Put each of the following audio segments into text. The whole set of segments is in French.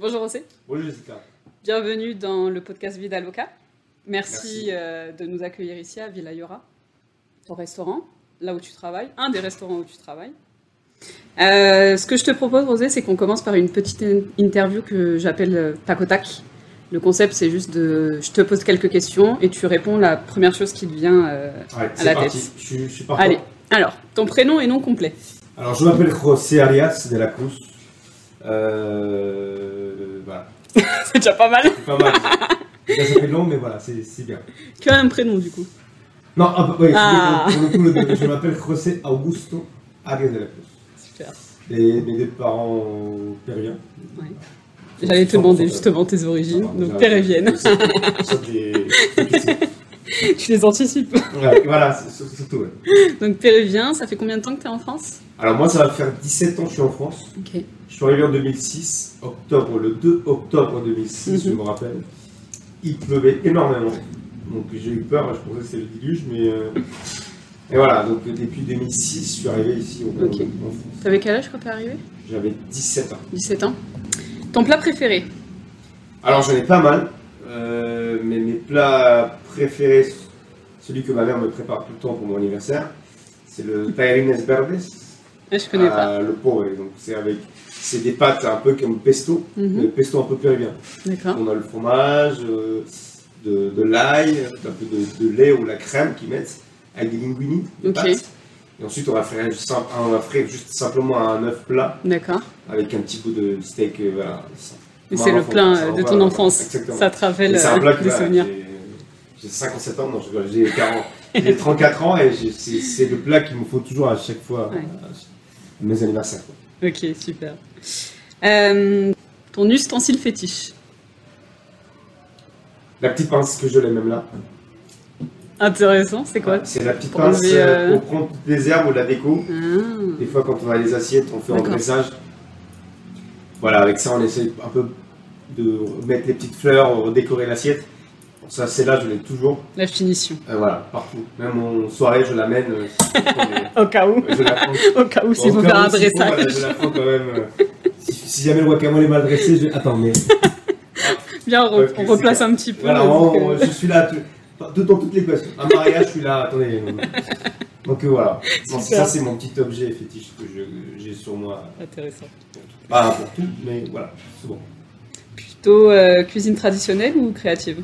Bonjour José. Bonjour Jessica. Bienvenue dans le podcast Vida Loca. Merci, Merci. euh, de nous accueillir ici à Villa Yora, ton restaurant, là où tu travailles, un des restaurants où tu travailles. Euh, ce que je te propose, Rosé, c'est qu'on commence par une petite in- interview que j'appelle euh, tac au tac. Le concept, c'est juste de. Je te pose quelques questions et tu réponds la première chose qui te vient euh, Ouais, à la parti. tête. Je, suis-. Allez. Alors, ton prénom et nom complet. Alors, je m'appelle José Arias de la Cruz. Euh. c'est déjà pas mal. C'est pas mal. Ça, ça fait long, mais voilà, c'est c'est bien. Que un prénom, du coup. Non, ah, bah, ouais, Ah. pour, le coup, le- je m'appelle José Augusto Arias de la Cruz. Super. Et mes deux parents péruviens. Ouais. J'allais te demander justement tes origines, donc péruviennes. Ça, des- des questions. Tu les anticipes. Ouais, voilà, c'est c'est- surtout. ouais. Donc péruvien, ça fait combien de temps que tu es en France? Alors, moi, ça va faire 17 ans que je suis en France. Ok. Je suis arrivé en 2006, octobre, le 2 octobre 2006, je Mhm. me rappelle. Il pleuvait énormément. Donc j'ai eu peur, je pensais que c'était le déluge, mais. euh, Et voilà, donc depuis 2006, je suis arrivé ici au- Ok. en France. T'avais quel âge quand t'es arrivé? J'avais 17 ans. 17 ans. Ton plat préféré? Alors j'en ai pas mal, euh, mais mes plats préférés, celui que ma mère me prépare tout le temps pour mon anniversaire, c'est le tallarines verdes. Ah, Je connais pas. Euh, Le ouais, donc c'est avec. C'est des pâtes un peu comme pesto, mais pesto un peu péruvien. On a le fromage, euh, de, de l'ail, un peu de, de lait ou la crème qu'ils mettent, avec des linguini, des pâtes. Et ensuite, on va, frire, juste sim- on va frire juste simplement un œuf plat D'accord. avec un petit bout de steak. euh, voilà. Et c'est le plat euh, de ton voilà, enfance. exactement. Ça te rappelle un plat que des souvenirs. j'ai- J'ai 57 ans, non, j'ai 40 j'ai 34 ans et c'est le plat qu'il me faut toujours à chaque fois Ouais. à mes anniversaires. quoi. Ok, super. Euh, ton ustensile fétiche La petite pince que je l'ai même là. Intéressant, c'est quoi C'est la petite Pour pince enlever, euh, euh, pour prendre toutes les herbes ou la déco. Ah, Des fois, quand on a les assiettes, on fait D'accord. dressage. Voilà, avec ça, on essaie un peu de mettre les petites fleurs, décorer l'assiette. Bon, ça, c'est là, je l'ai toujours. La finition. Euh, voilà, partout. Même en soirée, je l'amène. euh, Au cas où. je la prends. Au cas où, cas faire où, un voilà, dressage. je la prends quand même. euh, si, si jamais le guacamole est mal dressé, je. Attends, mais. Bien, on, on c'est replace un petit peu. Voilà, on- euh, je suis là tout, dans toutes les questions. Un mariage, je suis là. Attendez. euh, Donc euh, voilà. Ça, c'est mon petit objet fétiche que j'ai sur moi. Intéressant. Pas pour tout, mais voilà, souvent. Plutôt euh, cuisine traditionnelle ou créative?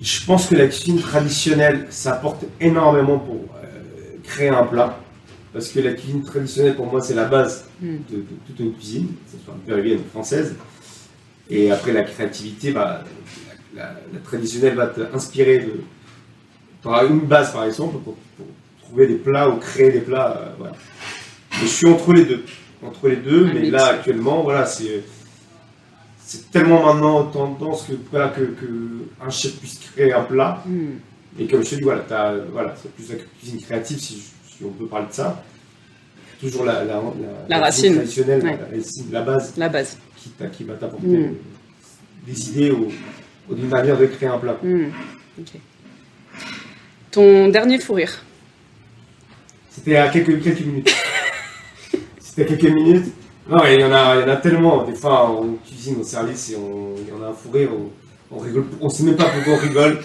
Je pense que la cuisine traditionnelle, ça apporte énormément pour euh, créer un plat. Parce que la cuisine traditionnelle, pour moi, c'est la base Hmm. de, de toute une cuisine, que ce soit péruvienne ou française. Et après, la créativité, bah, la, la- la traditionnelle va t'inspirer. Tu auras une base, par exemple, pour, pour trouver des plats ou créer des plats. euh, voilà. Mais je suis entre les deux. Entre les deux, mais là, actuellement, voilà, c'est. C'est tellement maintenant tendance que, voilà, que, que un chef puisse créer un plat. Hmm. Et comme je te dis, voilà, c'est plus la cuisine créative, si, on peut parler de ça. Toujours la, la, La cuisine racine. traditionnelle, Ouais. la, base La base. qui, va t'apporter Mm. euh, des idées ou, ou d'une manière de créer un plat. Hmm. Ton dernier fou rire C'était à quelques, quelques minutes. C'était à quelques minutes. Non, il y, en a, il y en a tellement. Des fois, on cuisine au service et on, il y en a un fou rire. On, on rigole. On sait même pas pourquoi on rigole.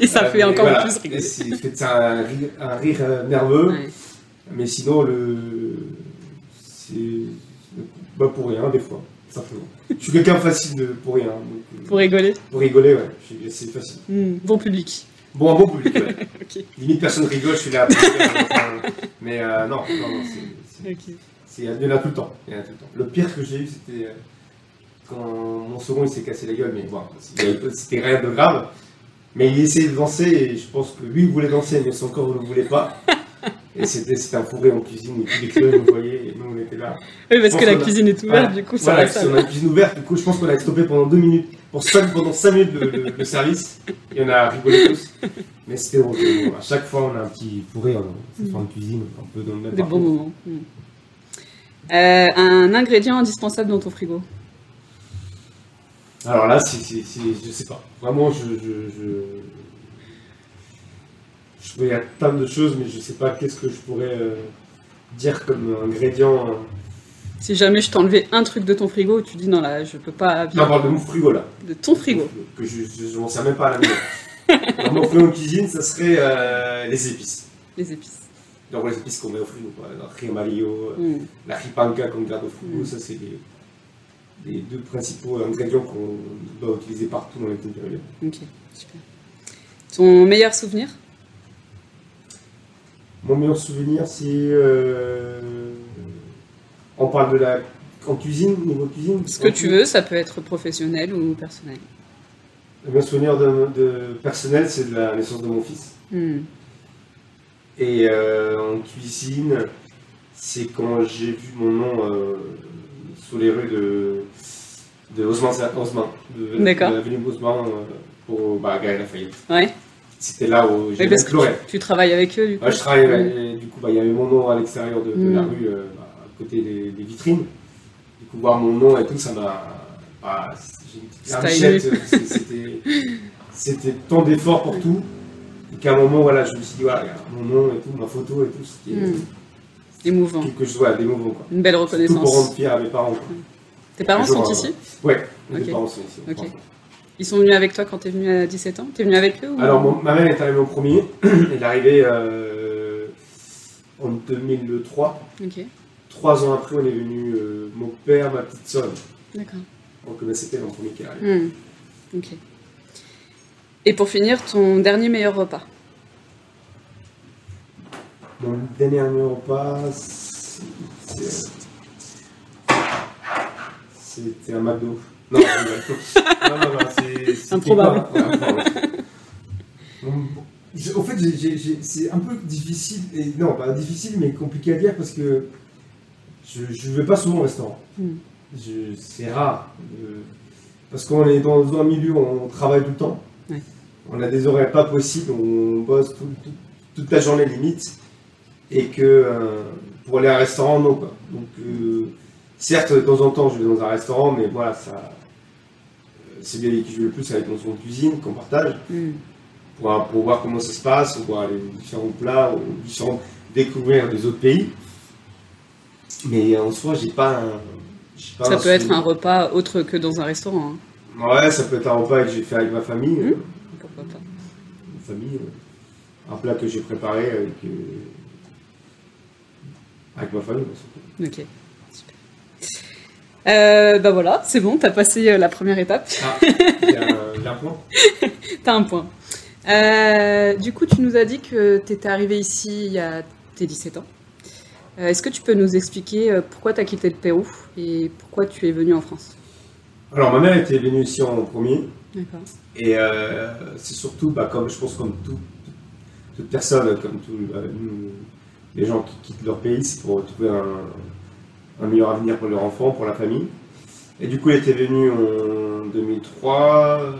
Et ça Euh, fait encore voilà. plus rigoler. C'est un, rire- un rire euh, nerveux. Ouais. Mais sinon, le. C'est. Bah, pour rien, des fois, simplement. Je suis quelqu'un facile de, pour rien. donc, euh, Pour rigoler pour rigoler, ouais, c'est facile. Hmm. Bon public. Bon, un bon public, ouais. Limite, personne rigole, je suis là. Mais euh, non, non, non, c'est- c'est- Ok. c'est- il y en a tout le temps. il y en a tout le temps. Le pire que j'ai eu, c'était euh, quand mon second il s'est cassé la gueule, mais bon, c'était rien de grave. Mais il essayait de danser et je pense que lui il voulait danser, mais son corps ne le voulait pas. Et c'était un fourré en cuisine, et tous les clients nous voyaient et nous on était là. Oui, parce que la a- cuisine est ouverte, Voilà. du coup, ça Voilà, on a une cuisine ouverte, du coup je pense qu'on a stoppé pendant deux minutes. Pour cinq- pendant 5 minutes le, le- le service, et on a rigolé tous. Mais c'était. Bon, À chaque fois on a un petit fourré en forme de cuisine, un peu dans le même des bons moments. Hmm. Euh, un ingrédient indispensable dans ton frigo Alors là, c'est, c'est, c'est- je sais pas. Vraiment, je, je, je, je- il y a plein de choses, mais je sais pas qu'est-ce que je pourrais euh, dire comme ingrédient. euh. Si jamais je t'enlevais un truc de ton frigo, tu dis non là, je peux pas Non, vivre on parle de mon frigo là. de ton frigo. Que je, je, je m'en sers même pas à la maison. Dans mon frigo en cuisine, ça serait euh, les épices. Les épices. Donc les épices qu'on met au frigo, quoi. Euh, Hmm. la ripanka qu'on garde au frigo, Mm. ça c'est les, les deux principaux ingrédients qu'on doit utiliser partout dans les températures. Ok, super. Ton meilleur souvenir? Mon meilleur souvenir, c'est. euh, on parle de la. En cuisine, niveau cuisine Ce que tu veux, ça peut être professionnel ou personnel. Le meilleur souvenir de, de personnel, c'est de la naissance de mon fils. Hmm. Et euh, en cuisine, c'est quand j'ai vu mon nom euh, sur les rues de, de Haussmann, de, D'accord. de l'avenue Haussmann, euh, pour bah, Galerie Lafayette. Ouais, C'était là où j'ai parce que pleuré. tu travailles avec eux du coup. Ouais, je ouais, Hmm. et du coup, bah, il y avait mon nom à l'extérieur de, de la Mm. rue, euh, bah, à côté des, des vitrines. Du coup, voir mon nom et tout, ça m'a. Bah, j'ai une petite c'était, c'était tant d'efforts pour tout. Et qu'à un moment, voilà, je me suis dit, regarde, mon nom et tout, ma photo et tout, c'était Hmm. Émouvant. quelque chose, voilà, d'émouvant, quoi. Une belle Tout pour reconnaissance. rendre fier à mes parents, quoi. Tes parents Toujours, sont euh, ici Ouais, mes parents sont ici. en. Ils sont venus avec toi quand t'es venu à 17 ans? T'es venu avec eux ou... Alors, mon- ma mère est arrivée en premier. Elle est arrivée euh, en 2003. Ok, Trois ans après, on est venu euh, mon père, ma petite soeur. d'accord. On connaissait le premier qui est arrivé. Hmm. Ok. Et pour finir, ton dernier meilleur repas Mon dernier repas, c'est- c'est- c'était un McDo. Non, je rigole. non, non, non, c'est- Improbable. pas- ouais, improbable. Mon- je- Au fait, c'est un peu difficile, et non, pas difficile, mais compliqué à dire parce que je ne vais pas souvent au restaurant. Hmm. C'est rare. euh, parce qu'on est dans un milieu où on travaille tout le temps. Ouais. On a des horaires pas possibles, on bosse tout- tout- toute la journée limite. Et que euh, pour aller à un restaurant, non. Quoi. Donc, euh, certes, de temps en temps, je vais dans un restaurant, mais voilà, ça. euh, C'est bien qui je vais le plus avec mon son de cuisine qu'on partage Hmm. pour, pour voir comment ça se passe, on voit les différents plats, ou différents, découvrir des autres pays. Mais en soi, j'ai pas un. Ça peut être un repas autre que dans un restaurant. hein. Ouais, ça peut être un repas que j'ai fait avec ma famille. Pourquoi pas ma famille euh, un plat que j'ai préparé avec, euh, avec ma famille. Ok, super. Euh, bah voilà, c'est bon, t'as passé la première étape. Ah, il y a un- point T'as un point. Euh, du coup, tu nous as dit que t'étais arrivé ici il y a tes 17 ans. Est-ce que tu peux nous expliquer pourquoi t'as quitté le Pérou et pourquoi tu es venu en France? Alors, ma mère était venue ici en premier. D'accord. Et euh, c'est surtout, bah, comme je pense, comme tout- toute personne, comme tous nous, les gens qui quittent leur pays, c'est pour trouver un, un meilleur avenir pour leur enfant, pour la famille. Et du coup, elle était venue en 2003, euh,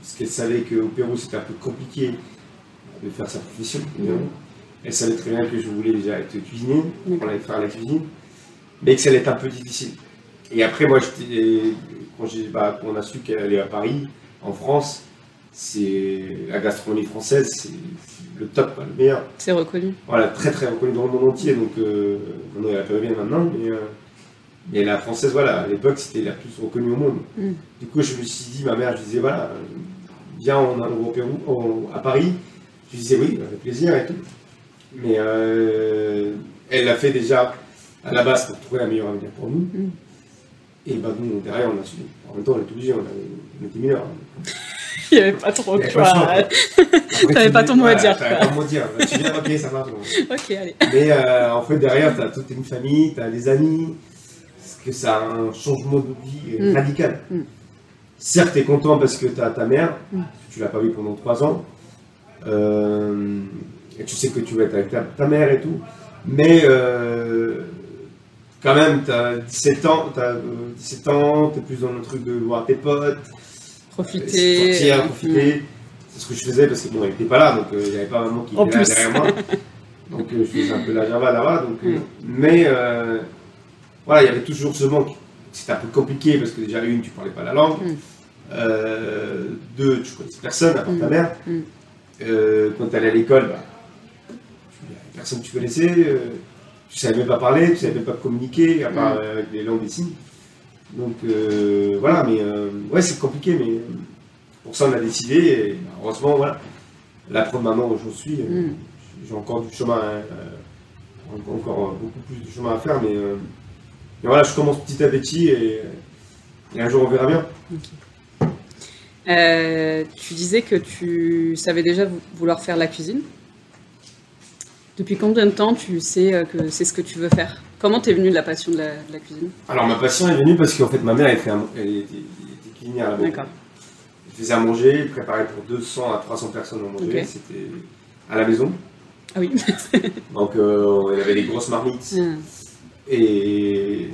parce qu'elle savait qu'au Pérou, c'était un peu compliqué de faire sa profession. évidemment. Elle savait très bien que je voulais déjà être cuisinier, qu'on allait faire la cuisine, mais que ça allait être un peu difficile. Et après, moi, j'étais- quand, bah, quand on a su qu'elle allait à Paris, en France, c'est la gastronomie française, c'est le top, quoi, le meilleur. C'est reconnu. Voilà, très très reconnu dans le monde entier, donc euh, maintenant elle a pas bien maintenant, mais, euh, mais la française, voilà, à l'époque c'était la plus reconnue au monde. Mm. Du coup, je me suis dit, ma mère, je disais, voilà, euh, viens on a au Pérou, au- à Paris. Je disais oui, avec plaisir et tout. Mais euh, elle l'a fait déjà à la base pour trouver un meilleur avenir pour nous. Mm. Et bah nous, derrière, on a suivi. En même temps, on est obligé, on, a- on était mineurs. Il n'y avait pas trop avait. Après, T'avais pas ton mot à dire, T'avais quoi. pas ton mot à dire. Tu viens, ok, ça marche. bon. ok, allez. Mais euh, en fait, derrière, tu as toute une famille, tu as des amis, parce que ça a un changement de vie euh, Mm. radical. Mm. Certes, tu es content parce que tu as ta mère, Mm. tu l'as pas vue pendant trois ans, euh, et tu sais que tu vas être avec ta, ta mère et tout, mais euh, quand même, tu as 17 ans, tu 17 ans, tu es plus dans le truc de voir tes potes, Profiter. sortir, euh, profiter. C'est ce que je faisais parce que bon, elle n'était pas là, donc euh, il n'y avait pas maman qui En était là derrière moi. Donc euh, je faisais un peu la java là-bas. Donc, euh, Mm. Mais euh, voilà, il y avait toujours ce manque. C'était un peu compliqué parce que déjà, une, tu parlais pas la langue. Mm. Euh, deux, tu connaissais personne à part ta Mm. mère. Mm. Euh, quand tu allais à l'école, bah, personne que tu connaissais. Tu savais même pas parler, tu savais même pas communiquer, à part Mm. euh, avec les langues des signes. Donc euh, voilà, mais euh, ouais, c'est compliqué, mais pour ça on a décidé, et bah, heureusement, voilà, la preuve maintenant où j'en suis, Mm. j'ai encore du chemin, encore beaucoup plus de chemin à faire, mais, mais voilà, je commence petit à petit et, et un jour on verra bien. Tu disais que tu savais déjà vou- vouloir faire la cuisine? Depuis combien de temps tu sais euh, que c'est ce que tu veux faire? Comment t'es venue de la passion de la, de la cuisine? Alors ma passion est venue parce qu'en fait ma mère elle, fait un- elle était, elle cuisinière là-bas. D'accord. Elle faisait à manger, elle préparait pour 200 à 300 personnes à manger, Ok. c'était à la maison. Ah oui. Donc euh, il y avait des grosses marmites. Mm. Et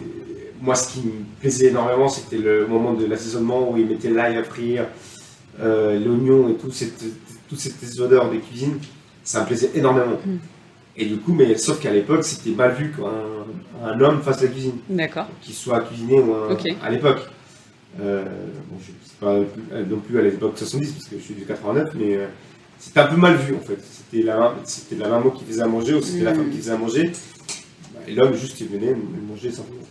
moi, ce qui me plaisait énormément, c'était le moment de l'assaisonnement où ils mettaient l'ail à frire, euh, l'oignon et tout cette, toutes ces odeurs de cuisine. Ça me plaisait énormément. Mm. Et du coup, mais sauf qu'à l'époque, c'était mal vu qu'un un homme fasse la cuisine, D'accord. qu'il soit cuisinier ou un- à l'époque. Euh, bon, je ne sais pas non plus- euh, non plus à l'époque 70 parce que je suis du 89, mais euh, c'était un peu mal vu en fait. C'était la, c'était la maman qui faisait à manger ou c'était la Mm. femme qui faisait à manger. Et l'homme, juste, il venait manger simplement.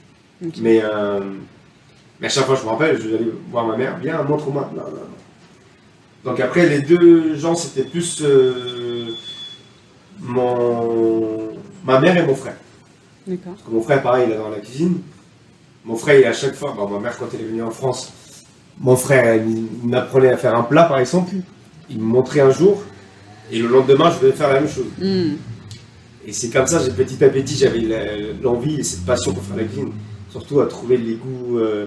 Ok. Mais, euh, mais à chaque fois, je me rappelle, je allais voir ma mère, viens, montre-moi. Non, non, non. Donc après, les deux gens, c'était plus mon... ma mère et mon frère. D'accord. Parce que mon frère, pareil, il est dans la cuisine. Mon frère, il est à chaque fois, bon, ma mère, quand elle est venue en France, mon frère, il m'apprenait à faire un plat, par exemple. Il me montrait un jour, et le lendemain, je devais faire la même chose. Mm. Et c'est comme ça, j'ai petit à petit, j'avais l'envie et cette passion pour faire la cuisine. Surtout à trouver les goûts, euh,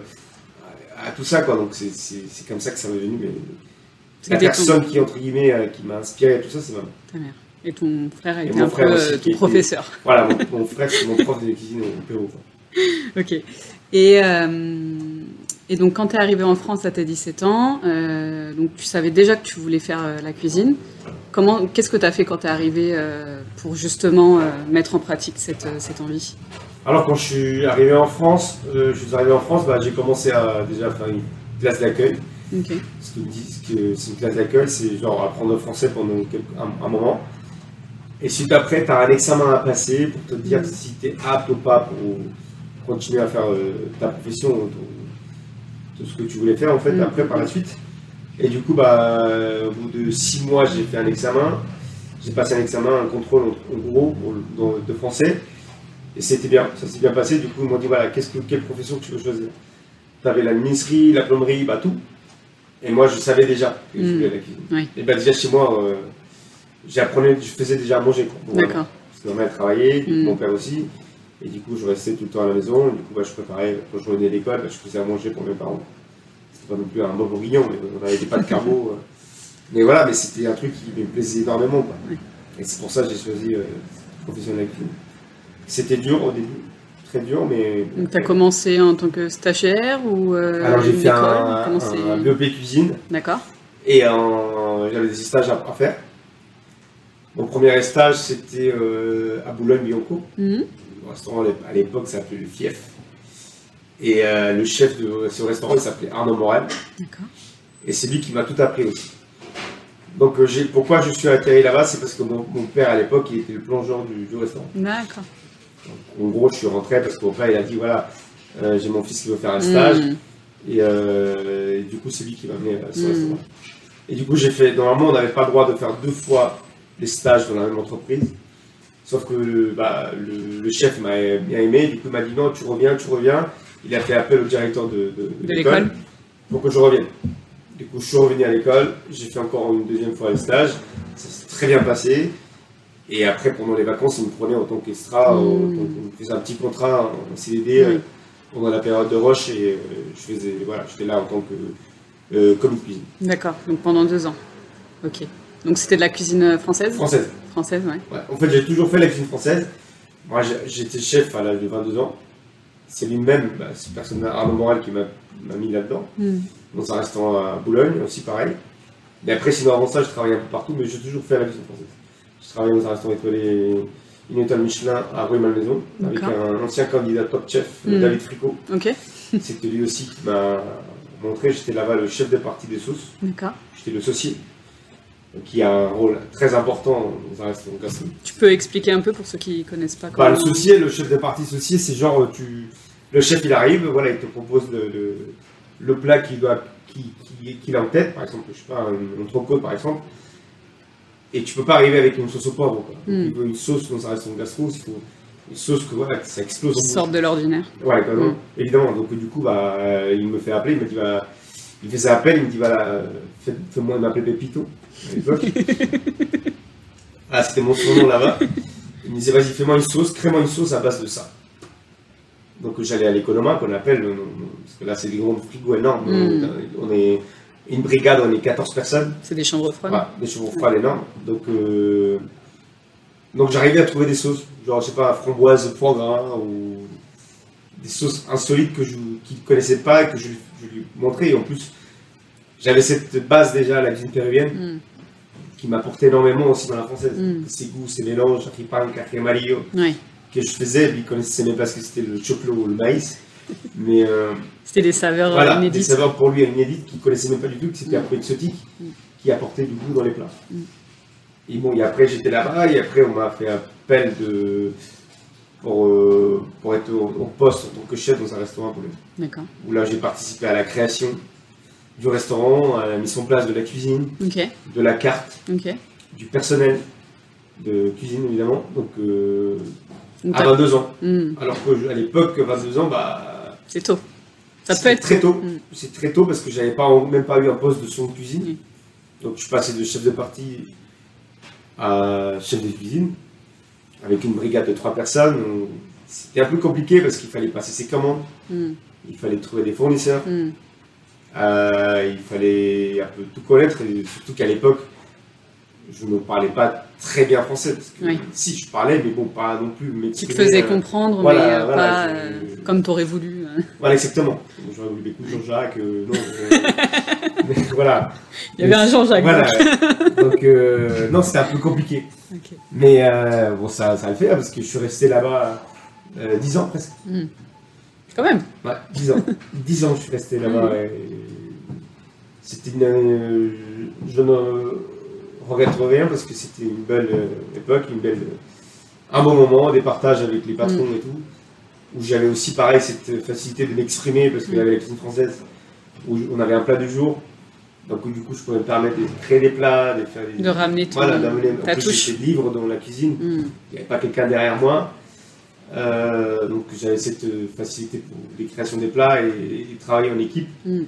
à, tout ça, quoi. Donc c'est- c'est c'est comme ça que ça m'est venu. Mais la personne qui, entre guillemets, euh, qui m'a inspiré à tout ça, c'est ma mère. Ta mère. Et ton frère a été un peu aussi, euh, ton était- professeur. Voilà, mon, mon frère, c'est mon prof de cuisine au Pérou. quoi. Ok. Et, euh, et donc, quand tu es arrivé en France à tes 17 ans, euh, donc tu savais déjà que tu voulais faire la cuisine. Comment, qu'est-ce que tu as fait quand tu es arrivé pour justement mettre en pratique cette, cette envie? Alors quand je suis arrivé en France, euh, je suis arrivé en France, bah, j'ai commencé à déjà faire une classe d'accueil. Ok. Ce qu'ils me disent que c'est une classe d'accueil, c'est genre apprendre le français pendant un moment. Et suite après, tu as un examen à passer pour te dire Mhm. si tu es apte ou pas pour continuer à faire euh, ta profession, ton- tout ce que tu voulais faire en fait Mhm. après par la suite. Et du coup, bah, au bout de six mois, j'ai fait un examen. J'ai passé un examen, un contrôle en, en gros pour le- dans- de français. Et c'était bien, ça s'est bien passé. Du coup, ils m'ont dit voilà, qu'est-ce que, quelle profession tu veux choisir? Tu avais la ministrie, la plomberie, bah tout. Et moi, je savais déjà que je Mm. voulais la cuisine. Oui. Et bah, déjà chez moi, euh, j'apprenais, je faisais déjà à manger. voilà. D'accord. Parce que ma mère travaillait, Mm. mon père aussi. Et du coup, je restais tout le temps à la maison. Du coup, bah, je préparais, quand je revenais à l'école, bah, je faisais à manger pour mes parents. C'était pas non plus un bon bourguignon, mais on avait des pâtes carbo. euh. Mais voilà, mais c'était un truc qui me plaisait énormément. quoi. Oui. Et c'est pour ça que j'ai choisi euh, cette profession de la cuisine. C'était dur au début, très dur, mais. Donc, tu as commencé en tant que stagiaire ou euh, Alors j'ai fait un, un, c'est- un BEP cuisine D'accord. et j'avais des stages à, à faire. Mon premier stage c'était euh, à Boulogne-Billancourt. Mhm. Le restaurant à l'ép- à l'époque s'appelait le Fief. Et euh, le chef de ce restaurant il s'appelait Arnaud Morel. D'accord. Et c'est lui qui m'a tout appris aussi. Donc euh, pourquoi je suis atterri là-bas C'est parce que mon, mon père à l'époque il était le plongeur du, du restaurant. D'accord. Donc, en gros je suis rentré parce que mon père il a dit voilà j'ai mon fils qui veut faire un stage. Mhm. Et, et du coup, c'est lui qui m'a amené à ce Mm. restaurant. Et du coup, j'ai fait. Normalement, on n'avait pas le droit de faire deux fois les stages dans la même entreprise. Sauf que bah, le, le chef m'a bien aimé. Du coup, il m'a dit non, tu reviens, tu reviens. Il a fait appel au directeur de, de- de De l'école. pour que je revienne. Du coup, je suis revenu à l'école. J'ai fait encore une deuxième fois les stages. Ça s'est très bien passé. Et après, pendant les vacances, il me prenait en tant qu'extra. Mm. donc, on me faisait un petit contrat en CDD. Oui. euh, pendant la période de Roche et euh, je faisais voilà j'étais là en tant que euh, commis cuisine D'accord. Donc pendant deux ans. Ok. Donc c'était de la cuisine française française Française, ouais. Ouais. en fait j'ai toujours fait la cuisine française moi j'étais chef à l'âge de 22 ans c'est lui-même bah, cette personne Arnaud Moral qui m'a mis là-dedans Mhm. dans un restaurant à Boulogne aussi pareil mais après sinon avant ça je travaillais un peu partout mais j'ai toujours fait la cuisine française je travaillais dans un restaurant étoilé une étoile Michelin à Rue Malmaison avec un ancien candidat top chef Mm. David Fricot Ok. C'était lui aussi qui m'a montré, j'étais là-bas le chef de partie des sauces, D'accord. j'étais le saucier. Qui a un rôle très important dans un. Tu peux expliquer un peu pour ceux qui connaissent pas Bah, le saucier, le chef de partie saucier, c'est genre tu, le chef il arrive, voilà, il te propose le, le, le plat qu'il doit, qui, qui- qu'il a en tête, par exemple, je sais pas, un entrecôte par exemple, et tu peux pas arriver avec une sauce au poivre. Quoi. Mm. il faut une sauce dans un restaurant gastro, il faut une sauce que voilà, ça explose. qui sortent de l'ordinaire. Ouais, quand même, Mm. évidemment. Donc du coup, bah, il me fait appeler, il me dit, bah, il fait sa appel, il me dit, voilà, fais- fais-moi m'appeler Pépito, à l'époque. ah, c'était mon surnom là-bas. Il me disait, vas-y, fais-moi une sauce, crée-moi une sauce à base de ça. Donc j'allais à l'économa, qu'on appelle, euh, parce que là, c'est des grands frigos énormes. Mm. On est une brigade, on est 14 personnes. C'est des chambres froides. Voilà, des chevaux froids énormes. Donc, euh, donc j'arrivais à trouver des sauces, genre, je sais pas, framboise, foie gras, ou des sauces insolites que je qu'il ne connaissait pas et que je, lui- je lui montrais. Et en plus, j'avais cette base déjà à la cuisine péruvienne Mm. qui m'apportait énormément aussi dans la française. Mm. Ces goûts, ces mélanges, ripan, café amarillo, Ouais. que je faisais. Lui, il connaissait même parce que c'était le choclo ou le maïs. Mais euh, C'était des saveurs euh, voilà, des inédites. saveurs pour lui inédites qu'il connaissait même pas du tout, que c'était Mm. un peu exotique, Mm. qui apportait du goût dans les plats. Mm. Et bon, et après j'étais là-bas, et après on m'a fait appel de, pour, euh, pour être au, au poste en tant que chef dans un restaurant polonais. D'accord. Où là j'ai participé à la création du restaurant, à la mise en place de la cuisine, de la carte, du personnel de cuisine évidemment, donc euh, Donc, à t'as- 22 ans. Mm. Alors qu'à l'époque, 22 ans, bah, C'est tôt. Ça peut c'est être très tôt. Mm. C'est très tôt parce que j'avais pas même pas eu un poste de son de cuisine. Mm. Donc je suis passé de chef de partie à chef de cuisine avec une brigade de trois personnes. On- C'était un peu compliqué parce qu'il fallait passer ses commandes, Mm. il fallait trouver des fournisseurs. Euh, il fallait un peu tout connaître et surtout qu'à l'époque je ne parlais pas très bien français parce que Oui. si je parlais mais bon pas non plus Tu m'exprimer, te faisais euh, comprendre, voilà, mais euh, voilà, pas je- comme t'aurais voulu. hein. Voilà, exactement. J'aurais voulu écouter Jean-Jacques, euh, non. mais voilà. Il y avait un Jean-Jacques. Voilà. donc. Non, c'était un peu compliqué. Mais bon, ça, ça le fait, hein, parce que je suis resté là-bas euh, 10 ans presque. Mm. Quand même. Ouais, 10 ans. 10 ans, je suis resté là-bas. Et C'était une. euh, je ne regrette rien parce que c'était une belle euh, époque, une belle. un bon moment, des partages avec les patrons et tout. Où j'avais aussi, pareil, cette facilité de m'exprimer parce qu'il y avait la cuisine française où on avait un plat du jour. Donc, du coup, je pouvais me permettre de créer des plats, de faire des. De ramener ton, Voilà, d'amener. En plus, touche. j'étais libre dans la cuisine. Mm. Il n'y avait pas quelqu'un derrière moi. Euh, donc j'avais cette facilité pour les créations des plats et, et travailler en équipe. Mm.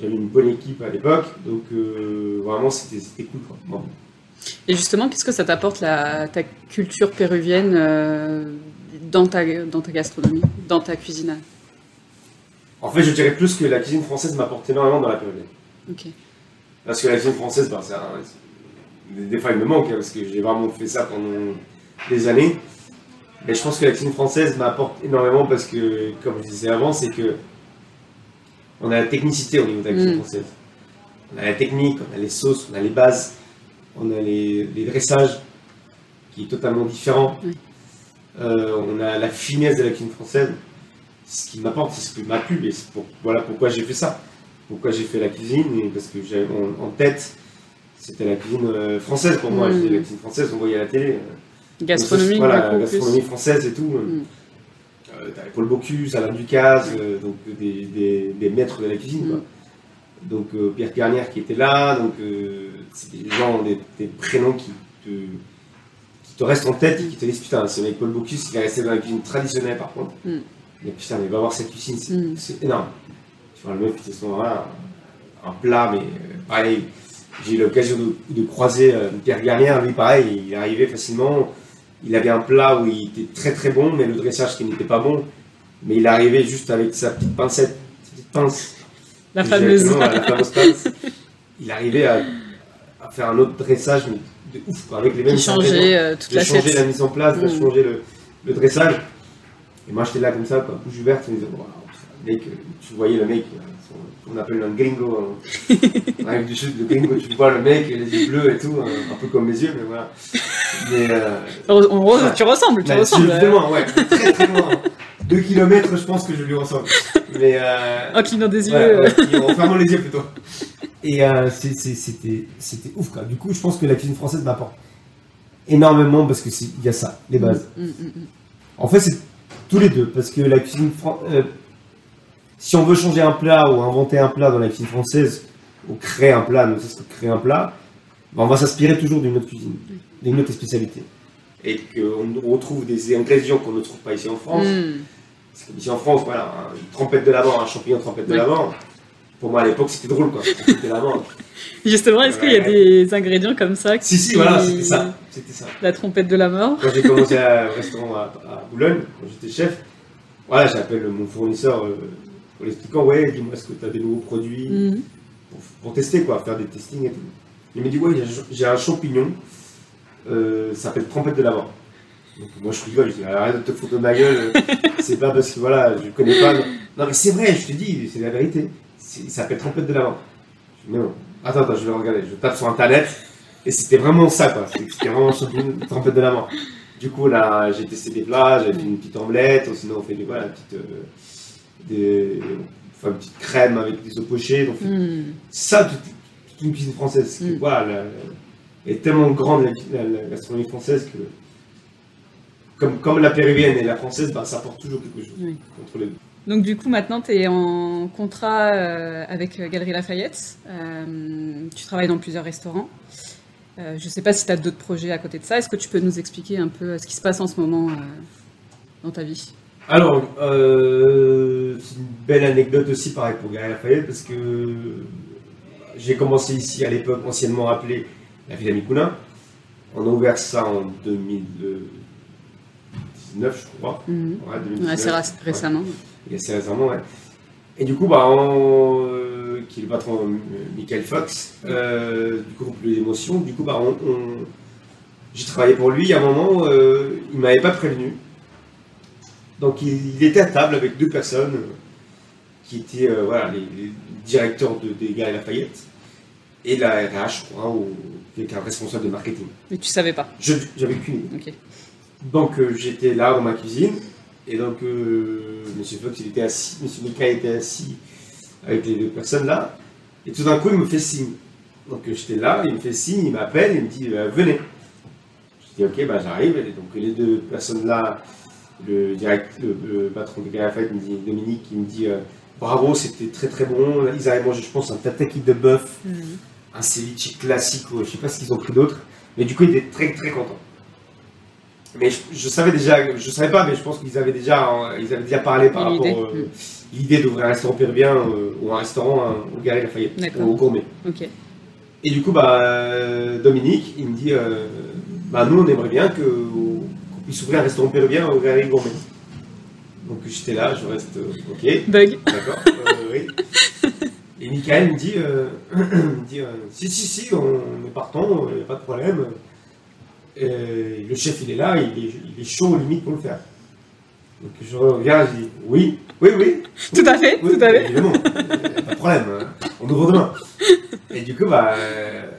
J'avais une bonne équipe à l'époque, donc euh, vraiment c'était cool. Quoi. Bon. Et justement, qu'est-ce que ça t'apporte la, ta culture péruvienne euh, dans, ta, dans ta gastronomie, dans ta cuisine? En fait, je dirais plus que la cuisine française m'apporte énormément dans la. Ok. Parce que la cuisine française, ben, des fois il me manque, hein, parce que j'ai vraiment fait ça pendant des années. Mais je pense que la cuisine française m'apporte énormément parce que, comme je disais avant, c'est que on a la technicité au niveau de la cuisine Mm. française. On a la technique, on a les sauces, on a les bases, on a les, les dressages, qui est totalement différent. Euh, on a la finesse de la cuisine française. Ce qui m'apporte, c'est ce qui m'a plu, et c'est pour- voilà pourquoi j'ai fait ça. Pourquoi j'ai fait la cuisine, et parce que j'avais en, en tête, c'était la cuisine euh, française pour moi. Mm. Je la cuisine française, on voyait à la télé. Euh, voilà, gastronomie française et tout. Mm. Euh, Paul Bocuse, Alain Ducasse, euh, donc des, des- des maîtres de la cuisine. Mm. quoi. Donc euh, Pierre Garnière qui était là, donc euh, c'est des gens, des, des prénoms qui te, qui te restent en tête et qui te disent putain, ce mec Paul Bocuse, il est resté dans la cuisine traditionnelle par contre. Mm. Mais putain, mais va voir cette cuisine, c'est Mm. énorme. Tu vois, le mec, c'est son voilà, un plat, mais euh, pareil, j'ai eu l'occasion de, de croiser euh, Pierre Garnière, lui pareil, il arrivait facilement, il avait un plat où il était très très bon, mais le dressage qui n'était pas bon, mais il arrivait juste avec sa petite pincette, sa petite pince, La fameuse. La fameuse pince. Il arrivait à, à faire un autre dressage, mais de ouf, quoi, avec les mêmes changeait euh, toute de changer la mise en place, de Mm. changer le, le dressage. Et moi j'étais là comme ça, quoi, bouche ouverte, je me disais, mec, euh, tu voyais le mec, euh, on appelle un gringo, hein. on arrive du sud, le gringo, tu vois le mec, les yeux bleus et tout, hein, un peu comme mes yeux, mais voilà. Mais, euh, On- on re- Ouais. Tu ressembles, tu ressembles. de loin, ouais, très très loin. Deux kilomètres, je pense que je lui ressemble. Mais, euh, En clignant des yeux. Ouais, euh, ouais, en fermant les yeux plutôt. Et euh, c'était ouf, quoi. Du coup, je pense que la cuisine française m'apporte énormément parce que c'est- il y a ça, les bases. Mm, mm, mm. En fait, c'est tous les deux, parce que la cuisine française. Si on veut changer un plat ou inventer un plat dans la cuisine française, ou créer un plat, ne serait-ce que créer un plat, ben, on va s'inspirer toujours d'une autre cuisine, d'une autre spécialité. Et qu'on retrouve des ingrédients qu'on ne trouve pas ici en France. Mm. Parce que ici en France, voilà, une trompette de lavande, un champignon trompette de Ouais. lavande. Pour moi à l'époque, c'était drôle quoi. Trompette de lavande. Justement, est-ce qu'il y a des ingrédients comme ça Si, si, qui- voilà, c'était ça. La trompette de la mort Quand j'ai commencé à- au restaurant à, à Boulogne, quand j'étais chef, voilà, j'appelle mon fournisseur euh, en l'expliquant Ouais, dis-moi, est-ce que tu as des nouveaux produits Mm. pour, pour tester, quoi, faire des testings et tout. Il m'a dit Ouais, j'ai- j'ai un champignon, euh, ça s'appelle trompette de lavande. Donc moi je rigole, je dis arrête de te foutre de ma gueule, c'est pas parce que voilà, je connais pas. Non mais c'est vrai, je te dis, c'est la vérité. Il s'appelle trompette de lavande. Je dis, mais non, attends, attends, je vais regarder. Je tape sur internet et c'était vraiment ça quoi. C'était vraiment un champignon de trompette de lavande. Du coup là, j'ai testé des plats, j'avais fait une petite omelette, sinon on fait des, voilà, une petite, euh, des, enfin, une petite crème avec des œufs pochés. Donc Mm. ça, toute, toute une cuisine française. que, Mm. voilà, la- est tellement grande la, la- la gastronomie française que, comme, comme la péruvienne et la française, bah, ça apporte toujours quelque chose Oui. entre les deux. Donc du coup, maintenant, tu es en contrat euh, avec euh, Galerie Lafayette. Euh, tu travailles dans plusieurs restaurants. Euh, je ne sais pas si tu as d'autres projets à côté de ça. Est-ce que tu peux nous expliquer un peu ce qui se passe en ce moment dans ta vie? Alors, euh, c'est une belle anecdote aussi, pareil, pour Gary Lafayette, parce que j'ai commencé ici à l'époque anciennement appelée la Villa Micoulin. On a ouvert ça en 2019, je crois. Mhm. Ouais, 2019. Assez ra- récemment. Il y a assez récemment, ouais. Et du coup, bah, on, euh, qui est le patron euh, Michael Fox, euh, du groupe d'émotions, du coup, bah, on, on- j'ai travaillé pour lui. À un moment, il m'avait pas prévenu. Donc, il, il était à table avec deux personnes euh, qui étaient euh, voilà, les, les directeurs de, des Galeries Lafayette et la RH, je crois, ou quelqu'un responsable de marketing. Mais tu savais pas? Je J'avais qu'une idée. Donc euh, j'étais là dans ma cuisine et donc Monsieur Fox il était assis, Monsieur Mika était assis avec les deux personnes là et tout d'un coup il me fait signe. Donc j'étais là, il me fait signe, il m'appelle, il me dit venez. Je dis ok bah j'arrive et donc les deux personnes là, le direct, le, le patron de Gala Fête me dit Dominique, il me dit euh, bravo c'était très très bon. Ils avaient mangé je pense un tataki de bœuf Mhm. un ceviche classique, ou je sais pas ce qu'ils ont pris d'autre, mais du coup il était très très content. Mais je, je savais déjà, je savais pas, mais je pense qu'ils avaient déjà, euh, ils avaient déjà parlé par Une rapport euh, l'idée d'ouvrir un restaurant péruvien euh, ou un restaurant euh, au Galerie Lafayette, D'accord. au Gourmet. Et du coup, bah, Dominique, il me dit, bah, nous on aimerait bien que, puisse ouvrir un restaurant péruvien au Galerie Gourmet. Donc j'étais là, je reste, euh, ok. Bug. D'accord, euh, oui. Et Michael me dit, euh, me dit euh, si, si, si, on, on est partant, il n'y a pas de problème. Et le chef, il est là, il est, il est chaud limite pour le faire. Donc je regarde, je dis, oui, oui, oui. Tout à fait, Oui, tout à fait. Évidemment, pas de problème, hein. on ouvre demain. Et du coup, bah, euh,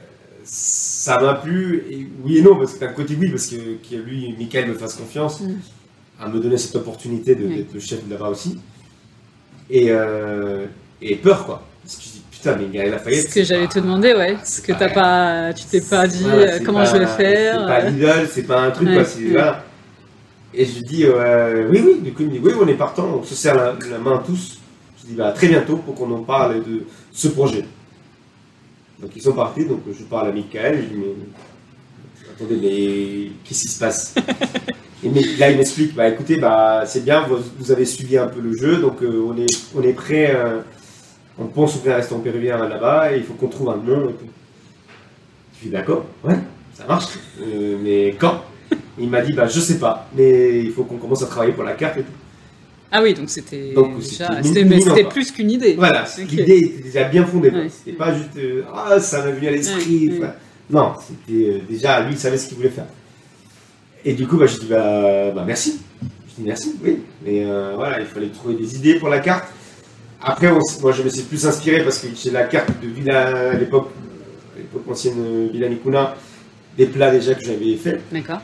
ça m'a plu, et oui et non, parce que d'un côté, oui, parce que, que lui, Michael me fasse confiance Mm. à me donner cette opportunité d'être le chef de là-bas aussi. Et, euh, et peur, quoi. Parce que je dis, putain, mais Gary Lafayette. Ce que j'allais te demander, ouais. C'est que t'as pas, tu t'es pas dit Voilà, euh, comment pas- je vais faire. C'est pas euh, Lidl, c'est pas un truc, Ouais, quoi. c'est- ouais. voilà. Et je dis, euh, oui, oui, du coup, il me dit, oui, on est partant, on se serre la, la main tous. Je dis, bah, à très bientôt pour qu'on en parle de ce projet. Donc, ils sont partis, donc je parle à Michael, je dis, mais attendez, mais qu'est-ce qui se passe Et mais, là, il m'explique, bah, écoutez, bah, c'est bien, vous, vous avez suivi un peu le jeu, donc euh, on, est, on est prêt, euh, on pense ouvrir un restaurant péruvien là-bas, et il faut qu'on trouve un nom et tout. Je dis, d'accord, ouais, ça marche, Euh, mais quand? Il m'a dit, bah, je sais pas, mais il faut qu'on commence à travailler pour la carte et tout. Ah oui, donc c'était c'était plus qu'une idée. Voilà, Ok. l'idée était déjà bien fondée. Ouais. C'était pas juste euh, ah ça m'a venu à l'esprit. Ouais, Non, c'était euh, déjà lui il savait ce qu'il voulait faire. Et du coup bah je dis bah, bah, merci. Je dis merci, oui. Mais euh, voilà, il fallait trouver des idées pour la carte. Après on moi je me suis plus inspiré parce que j'ai la carte de Villa à l'époque, à l'époque ancienne Villa Nicuna, des plats déjà que j'avais fait. D'accord.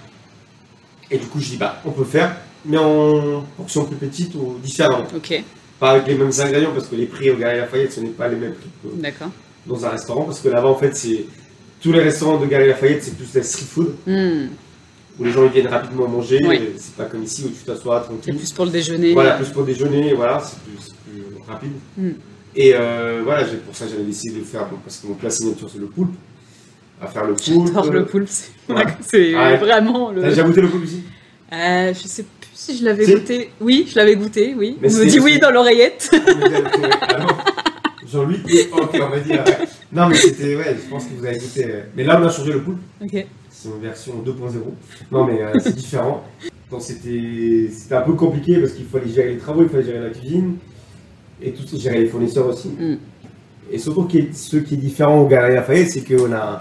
Et du coup je dis bah on peut faire, mais en portion plus petite ou différemment. Ok. Pas avec les mêmes ingrédients parce que les prix au Galerie Lafayette ce n'est pas les mêmes prix que- D'accord. dans un restaurant parce que là-bas, en fait, c'est tous les restaurants de Galerie Lafayette, c'est plus des street food Hmm. où les gens ils viennent rapidement manger. Oui. C'est pas comme ici où tu t'assois C'est tranquille. plus pour le déjeuner. Voilà, plus pour déjeuner, voilà, c'est plus, c'est plus rapide. Mm. Et euh, voilà, pour ça j'avais décidé de faire, bon, parce que mon plat signature c'est le poulpe, à faire le poulpe. J'adore le poulpe. C'est Ouais. c'est Ah vraiment le. T'as déjà goûté le poulpe ici? Euh, je sais plus si je l'avais goûté. Oui, je l'avais goûté, oui. Mais On me dit oui dans l'oreillette. Jean-Louis, ok, on va dire. ouais. Non, mais c'était, ouais, je pense que vous avez goûté. euh, Mais là, on a changé le poulpe, ok. c'est une version 2.0. Non, mais euh, c'est différent. Donc, c'était c'était un peu compliqué parce qu'il fallait gérer les travaux, il fallait gérer la cuisine et tout, gérer les fournisseurs aussi. Mm. Et surtout, ce qui est différent au Galerie Lafayette, c'est qu'on a.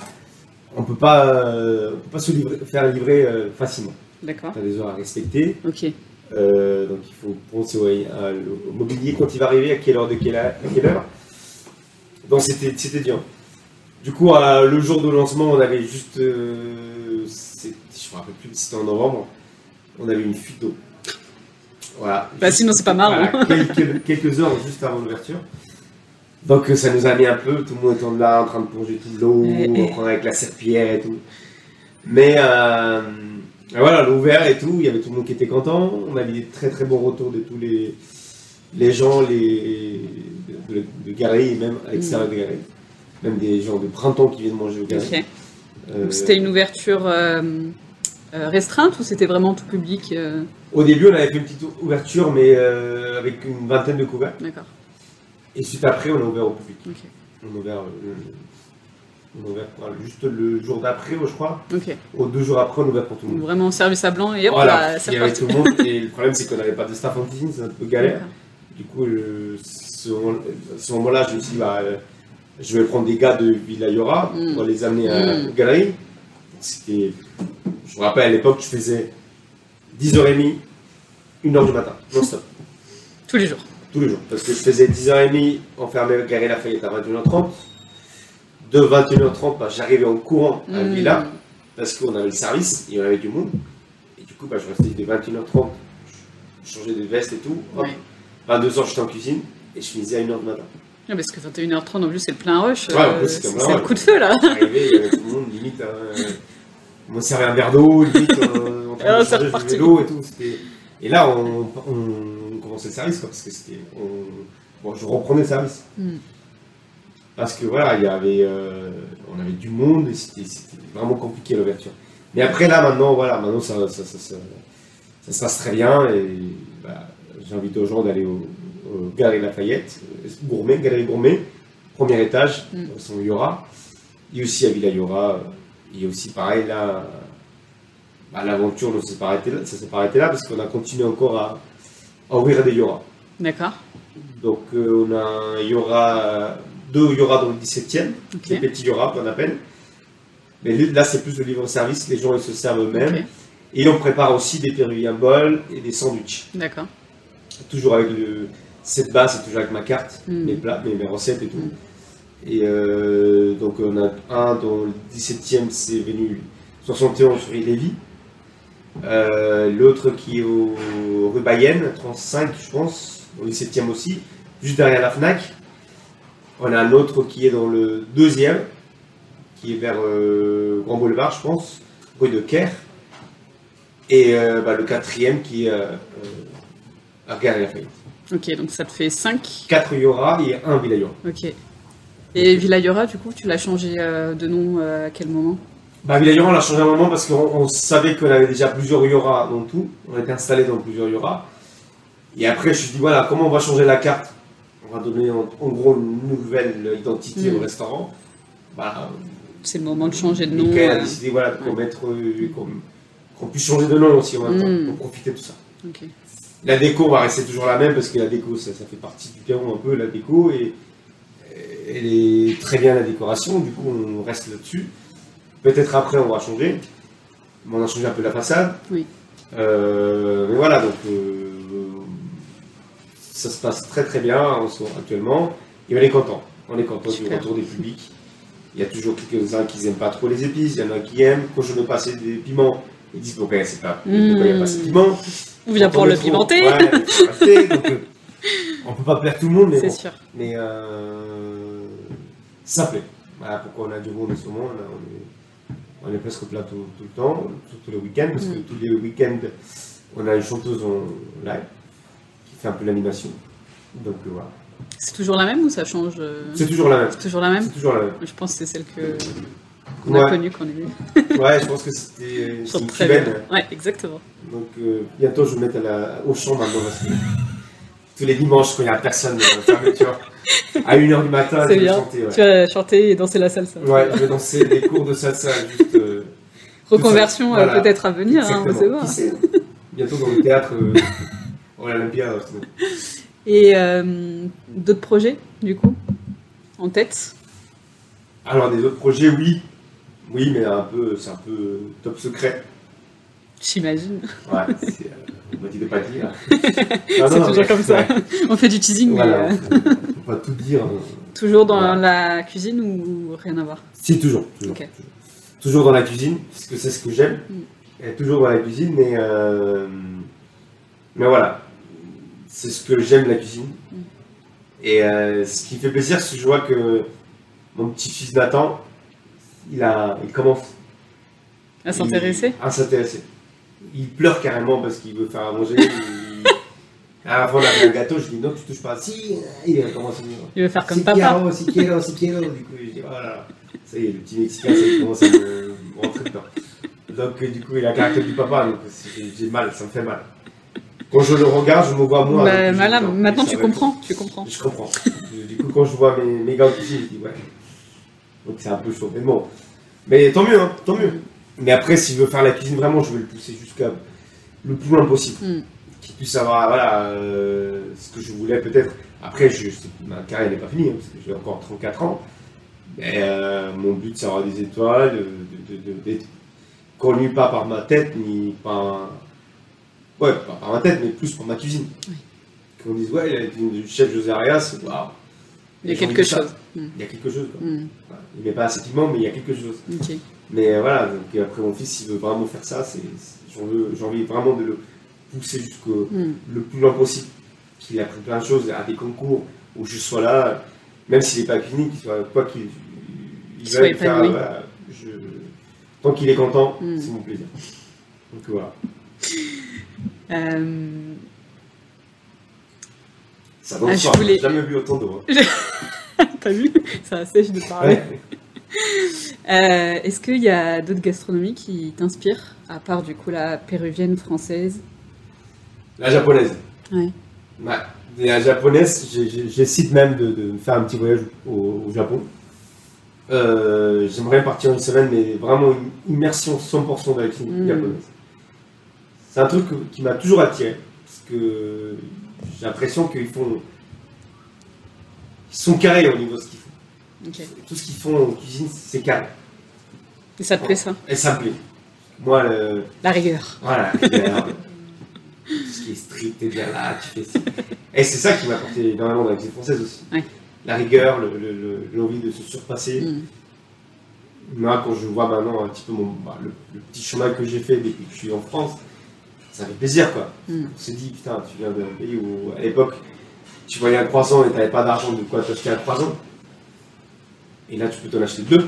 On peut pas, euh, on peut pas se livrer- faire livrer euh, facilement. D'accord. Tu as des heures à respecter. Ok. Euh, donc il faut penser ouais, à- au mobilier quand il va arriver, à quelle heure de quelle heure. à quelle heure. Donc c'était c'était dur. Du coup, à- le jour de lancement, on avait juste. euh, je me rappelle plus c'était en novembre. On avait une fuite d'eau. Voilà. Bah, sinon, c'est pas marrant. Voilà, quelques, quelques heures juste avant l'ouverture. Donc euh, ça nous a mis un peu, tout le monde étant là en train de plonger toute l'eau, train avec la serpillière et tout. Mais euh, voilà, l'ouvert et tout, il y avait tout le monde qui était content. On avait des très très bons retours de tous les, les gens les, de, de, de galerie et même à l'extérieur de galerie. Même des gens de printemps qui viennent manger au galerie. Ok. Euh, Donc, C'était une ouverture euh, euh, restreinte ou c'était vraiment tout public euh, Au début, on avait fait une petite ouverture, mais avec une vingtaine de couverts. D'accord. Et suite après, on a ouvert au public. Ok. On a ouvert, on a ouvert juste le jour d'après, je crois. Ou deux jours après, on a ouvert pour tout le monde. vraiment service à blanc et hop Voilà, là, c'est il y avait reparti. tout le monde. Et le problème, c'est qu'on n'avait pas de staff en cuisine, c'est un peu galère. Du coup, je- ce, moment- ce moment-là, je me suis dit, bah, euh, je vais prendre des gars de Villa Yora Mm. pour les amener à Mm. la galerie. C'était, je me rappelle à l'époque, je faisais 10h30, 1h du matin, non-stop, Tous les jours. tous les jours. Parce que je faisais 10h30 enfermé Galerie Lafayette à 21h30. De 21h30, bah, j'arrivais en courant à Mm. Villa parce qu'on avait le service et on avait du monde. Et du coup, bah, je restais de 21h30, je changeais de veste et tout. Hop, Ouais. 22h, j'étais en cuisine et je finissais à 1h du matin. Ah, parce que 21h30 en plus c'est le plein rush. Ouais, euh, c'est comme là, c'est le ouais. coup de feu là. J'arrivais, il y avait tout le monde, limite, euh, on me servait un verre d'eau, limite, euh, en train Ah, de changer du vélo et tout. Et là, on, on commençait le service, quoi, parce que c'était. on- Bon, je reprenais le service. Mm. Parce que voilà, il y avait, euh, on avait du monde et c'était vraiment compliqué l'ouverture. Mais après, là, maintenant, voilà, maintenant, ça, ça, ça, ça- ça se passe très bien et bah, j'invite aux gens d'aller au, au Galerie Lafayette, euh, gourmet, Galerie Gourmet, premier étage, Mm. son Yora. Et aussi à Villa Yora, euh, y a aussi pareil, là, bah, l'aventure ne s'est pas arrêtée là, ça s'est pas arrêté là parce qu'on a continué encore à, à ouvrir des Yora. D'accord. Donc euh, on a un Yora, euh, deux Yora dans le 17e, Ok. des petits Yora qu'on appelle. Mais là, c'est plus le livre-service, les gens ils se servent eux-mêmes. Et on prépare aussi des péruviens bols et des sandwichs. D'accord. Toujours avec le. Cette base, c'est toujours avec ma carte, Mm. mes plats, mes, mes recettes et tout. Mm. Et euh, donc on a un dans le 17e, c'est venu 71 sur Lévis. Euh, L'autre qui est au rue Bayenne, 35 je pense, au 17e aussi, juste derrière la FNAC. On a un autre qui est dans le deuxième, qui est vers euh, Grand Boulevard, je pense, rue de Caire. Et euh, bah, le quatrième qui est euh, euh, à Gare. Ok, donc ça te fait 5. 4 Yora et un Villa Yora. Ok. Et Villa Yora, du coup, tu l'as changé de nom à quel moment? Bah, Villa Yora, on l'a changé un moment parce qu'on on savait qu'on avait déjà plusieurs Yora dans tout. On était installé dans plusieurs Yora. Et après, je me suis dit, voilà, comment on va changer la carte? On va donner en, en gros une nouvelle identité Mm. au restaurant. Bah, C'est le moment de changer de nom. Michael a euh, décidé voilà, qu'on euh, qu'on puisse changer de nom aussi en même temps, Mm. pour profiter de tout ça. La déco va rester toujours la même parce que la déco, ça, ça fait partie du Pérou un peu, la déco, et et elle est très bien la décoration, du coup on reste là-dessus. Peut-être après on va changer, mais on a changé un peu la façade. Oui. Euh, mais voilà, donc euh, ça se passe très très bien actuellement, et on est content. On est content du retour des publics. Il y a toujours quelques-uns qui n'aiment pas trop les épices, il y en a qui aiment. Quand je mets passer des piments, ils disent pourquoi c'est pas, pourquoi il n'y a pas assez de piment. On vient pour le pimenter. Ouais, rajouter, donc, euh, on peut pas plaire tout le monde, mais, C'est bon. sûr. mais euh, Ça plaît. Voilà pourquoi on a du monde en ce moment. On, est, on est presque plat tout, tout le temps, surtout les week-ends, parce que Mm. tous les week-ends, on a une chanteuse en live fait un peu l'animation. Donc euh, voilà. C'est toujours la même ou ça change euh, C'est toujours la même. C'est toujours la même toujours la même. Je pense que c'est celle que qu'on a connue quand on est venu. Ouais, je pense que c'était Chante une très bien. Ouais, exactement. Donc euh, bientôt, je vais mettre à la, au chant maintenant. Parce que tous les dimanches, quand il n'y a personne, euh, à 1h du matin, je vais bien. chanter. Tu vas chanter et danser la salsa. Ouais, je vais danser des cours de salsa juste. euh, Reconversion euh, Voilà. peut-être à venir, hein, on sait Bientôt dans le théâtre, euh, Et euh, d'autres projets, du coup, en tête? Alors, des autres projets, oui. Oui, mais un peu, c'est un peu top secret. J'imagine. Ouais, c'est, euh, on m'a dit de pas dire. C'est toujours comme ça. On fait du teasing, Voilà, mais euh, on pas tout dire. toujours dans Voilà. la cuisine ou rien à voir? Si, toujours. Toujours, toujours. Toujours dans la cuisine, parce que c'est ce que j'aime. Mm. Et toujours dans la cuisine, mais, mais voilà. C'est ce que j'aime la cuisine. Mm. Et euh, ce qui me fait plaisir, c'est que je vois que mon petit-fils Nathan, il, a, il commence À s'intéresser? Il- À s'intéresser. Il pleure carrément parce qu'il veut faire à manger. il- À la fin, un gâteau, je dis non, tu touches pas. Si, il commence à me dire. Il veut faire comme Si papa. quiero, si quiero, si quiero. Du coup, je dis, oh là là. Ça y est, le petit Mexicain, ça commence à me rentrer dedans. Donc, du coup, il a le caractère du papa, donc j'ai mal, ça me fait mal. Quand je le regarde, je me vois moi. Bah, voilà, maintenant tu comprends, tu comprends. Je comprends. du coup, quand je vois mes, mes gars au cuisine, je dis ouais. Donc, c'est un peu chaud. Mais bon. Mais tant mieux, hein, tant mieux. Mais après, s'il veut faire la cuisine vraiment, je vais le pousser jusqu'à le plus loin possible. Mm. Qu'il puisse avoir voilà, euh, ce que je voulais peut-être. Après, je, ma carrière n'est pas finie, hein, parce que j'ai encore 34 ans. Mais euh, mon but, c'est d'avoir des étoiles, de- de- de- d'être connu pas par ma tête, ni par. Ouais, pas par ma tête, mais plus par ma cuisine. Oui. Qu'on dise, ouais, la cuisine du chef José Arias, waouh. Il y a quelque de chose. Mm. Il y a quelque chose. Quoi. Mm. Il n'est pas assez piment, mais il y a quelque chose. Mais euh, voilà, donc après mon fils, s'il veut vraiment faire ça, c'est, j'ai envie vraiment de le pousser jusqu'au Mm. le plus loin possible. Qu'il apprenne plein de choses à des concours où je sois là, même s'il n'est pas clinique, qu'il soit quoi qu'il il va soit faire, épanoui. voilà, je- tant qu'il est content, c'est mon plaisir. Donc voilà, Euh, ça donne Ah, je voulais- j'ai jamais vu autant d'eau. hein. T'as vu Ça sèche de parler. Ouais. Euh, Est-ce qu'il y a d'autres gastronomies qui t'inspirent, à part du coup la péruvienne, française? La japonaise. Ouais. Et la japonaise, j'hésite même de, de faire un petit voyage au, au Japon. Euh, J'aimerais partir une semaine, mais vraiment une immersion 100% de la cuisine Mm. japonaise. C'est un truc qui m'a toujours attiré, parce que j'ai l'impression qu'ils font... Ils sont carrés au niveau de ce qu'ils font. Tout ce qu'ils font en cuisine, c'est carré. Et ça te plaît ça? Et ça me plaît. Moi, le, La rigueur. voilà, rigueur, tout ce qui est strict, t'es bien là, tu fais ça. Et c'est ça qui m'a apporté énormément dans la cuisine française aussi. Ouais. La rigueur, le- le- le- l'envie de se surpasser. Mm. Moi, quand je vois maintenant un petit peu mon, bah, le, le petit chemin que j'ai fait depuis que je suis en France, ça fait plaisir quoi. Mm. On se dit, putain, tu viens d'un pays où à l'époque, tu voyais un croissant et t'avais pas d'argent de quoi t'acheter un croissant. Et là, tu peux t'en acheter deux.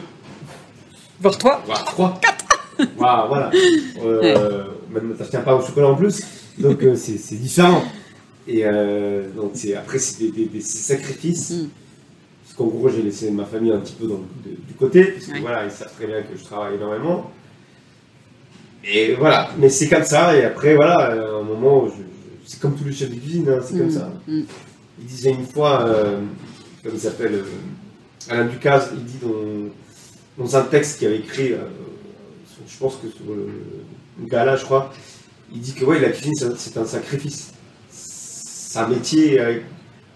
Voir toi voire 3, 4. voilà. Euh, Même t'achètes un pain au chocolat en plus. Donc euh, c'est c'est différent. Et euh, donc c'est après c'est des, des- des sacrifices. Mm. Parce qu'en gros j'ai laissé ma famille un petit peu dans- de- du côté. Parce que Ouais. voilà, ils savent très bien que je travaille énormément. Et voilà, mais c'est comme ça. Et après voilà, euh, à un moment, c'est comme tous les chefs de cuisine, hein, c'est comme Mm. ça. Mm. Il disait une fois, euh, comme il s'appelle, euh, Alain Ducasse, il dit dans, dans un texte qu'il avait écrit, euh, sur- je pense que sur le, le gala, je crois, il dit que ouais, la cuisine, c'est un- sacrifice. C'est un métier avec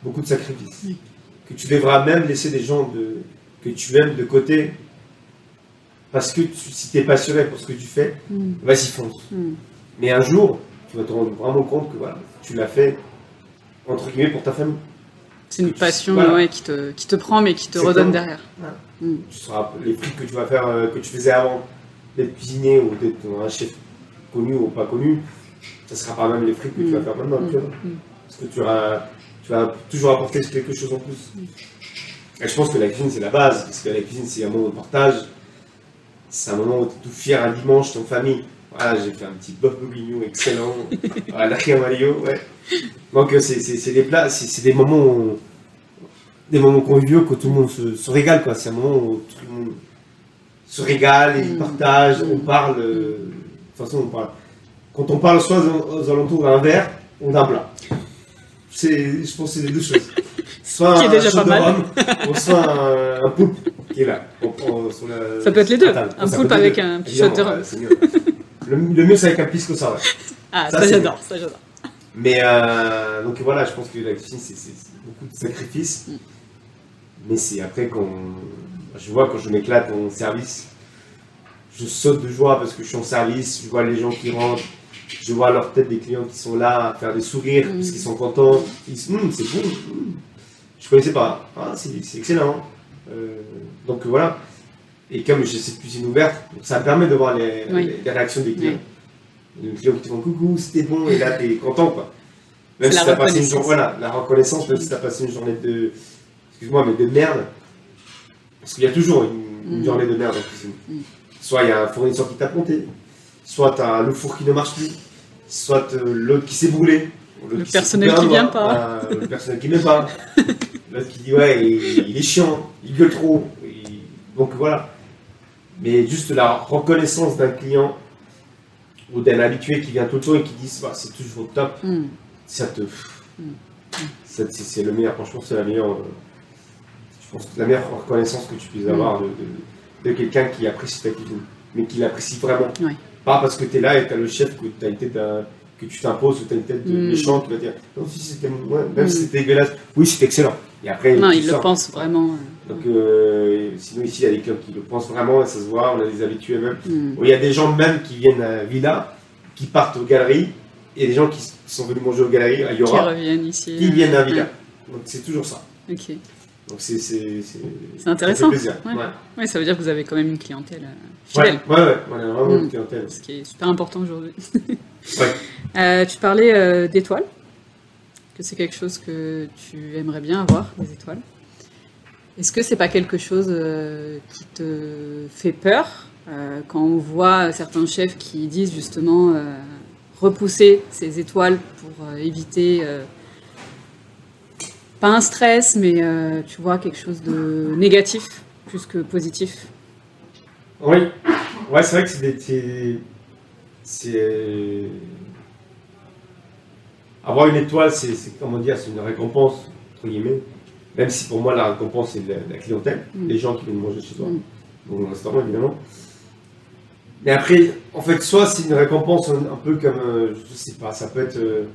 beaucoup de sacrifices. Oui. Que tu devras même laisser des gens de, que tu aimes de côté, parce que tu- si tu es passionné pour ce que tu fais, Mm. vas-y, fonce. Mm. Mais un jour, tu vas te rendre vraiment compte que voilà, tu l'as fait, entre guillemets, pour ta famille. C'est une passion Voilà. ouais, qui, te, qui te prend mais qui te redonne derrière. Voilà. Mm. tu seras les frites que tu vas faire, euh, que tu faisais avant d'être cuisinier ou d'être un chef connu ou pas connu, ça sera pas même les frites que tu vas faire maintenant. Tu vois. Parce que tu, auras, tu vas toujours apporter quelque chose en plus. Et je pense que la cuisine, c'est la base, parce que la cuisine, c'est un moment de partage. C'est un moment où tu es tout fier un dimanche, ton famille. Voilà, j'ai fait un petit bœuf bourguignon excellent. voilà, la Mario, ouais. Donc, euh, c'est- c'est c'est des plats, c'est c'est des moments où- des moments conviviaux que tout le monde se, se régale, quoi. C'est un moment où tout le monde se régale et Mm. partage, on Mm. parle. euh, de toute façon, on parle. Quand on parle soit aux, alentours d'un verre ou d'un plat. C'est, je pense que c'est les deux choses. Soit Qui est un déjà pas de mal. rhum, ou soit un, un poulpe qui est là. on- on- sur la- Ça peut être les deux. Un poulpe avec deux, un petit shot de rhum. Le, le mieux, c'est avec un pisco sour. Ah, Ça, j'adore, ça j'adore. Mais euh, donc voilà, je pense que la cuisine, c'est beaucoup de sacrifices. Mm. Mais c'est après quand je vois quand je m'éclate en service, je saute de joie parce que je suis en service, je vois les gens qui rentrent, je vois leur tête des clients qui sont là à faire des sourires Mm. parce qu'ils sont contents. Ils disent Hum, c'est bon. hum. Je connaissais pas. Ah, c'est excellent. Euh, donc voilà. Et comme j'ai cette cuisine ouverte, ça me permet de voir les, Oui. les- les réactions des clients. Les clients qui te font coucou, c'était bon, et là t'es content quoi. Même si t'as passé une journée, voilà, la reconnaissance, même si t'as passé une journée de, excuse-moi, mais de merde. Parce qu'il y a toujours une, une Mm. journée de merde en cuisine. Mm. Soit il y a un fournisseur qui t'a planté, soit t'as le four qui ne marche plus, soit euh, l'autre qui s'est brûlé. l'autre Le qui personnel qui vient pas. euh, le personnel qui vient pas. l'autre qui dit ouais, il, il est chiant, il gueule trop. Donc voilà. Mais juste la reconnaissance d'un client ou d'un habitué qui vient tout le temps et qui dit bah, c'est toujours top, Hmm. ça te. Mm. ça, c'est, le meilleur, franchement, c'est la meilleure. euh, je pense que la meilleure reconnaissance que tu puisses Mm. avoir de, de- de quelqu'un qui apprécie ta cuisine, mais qui l'apprécie vraiment. Pas parce que tu es là et tu as le chef que tu as d'un- que tu t'imposes ou tu as une tête de méchant qui va dire non, si c'était ouais, même si c'était dégueulasse, oui, c'est excellent. Et après, Non, tu il le sors. pense vraiment. euh, Donc, euh, sinon, ici, il y a des clients qui le pensent vraiment, et ça se voit, on a des habitués même. hmm. Il y a des gens même qui viennent à Villa, qui partent aux galeries, et des gens qui sont venus manger aux galeries à Qui Yora, reviennent ici. qui viennent à Villa. Donc c'est toujours ça. Ok. Donc c'est intéressant. Ça. Ouais. Ouais. Ouais, ça veut dire que vous avez quand même une clientèle euh, Ouais, fidèle. ouais, ouais, on a vraiment une clientèle. Ce qui est super important aujourd'hui. Ouais. Euh, tu parlais euh, d'étoiles, c'est quelque chose que tu aimerais bien avoir, des étoiles. Est-ce que c'est pas quelque chose euh, qui te fait peur euh, quand on voit certains chefs qui disent justement euh, repousser ces étoiles pour éviter pas un stress, mais tu vois quelque chose de négatif plus que positif? Oui, ouais, c'est vrai que C'est. Avoir une étoile, c'est comment dire, c'est une récompense, entre guillemets. Même si pour moi, la récompense, c'est la, la clientèle, Mm. les gens qui viennent manger chez toi, Mm. donc le restaurant, évidemment. Mais après, en fait, soit c'est une récompense un, un peu comme, euh, je sais pas, ça peut être euh,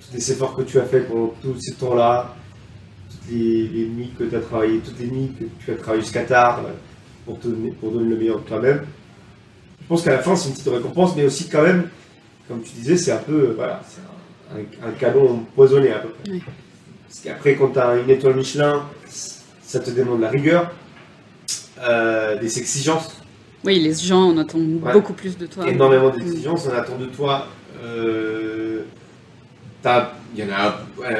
tous les efforts que tu as fait pendant tout ce temps-là, toutes les, les nuits que tu as travaillé, toutes les nuits que tu as travaillé jusqu'à tard euh, pour, te pour donner le meilleur de toi-même. Je pense qu'à la fin, c'est une petite récompense, mais aussi quand même, comme tu disais, c'est un peu, euh, voilà, c'est un, un- cadeau empoisonné à peu près. Oui. Parce qu'après, quand tu as une étoile Michelin, ça te demande la rigueur, euh, des exigences, Oui, les gens en attendent Ouais. beaucoup plus de toi. énormément Mm. d'exigences. On attend de toi. euh, Il y en a. ouais,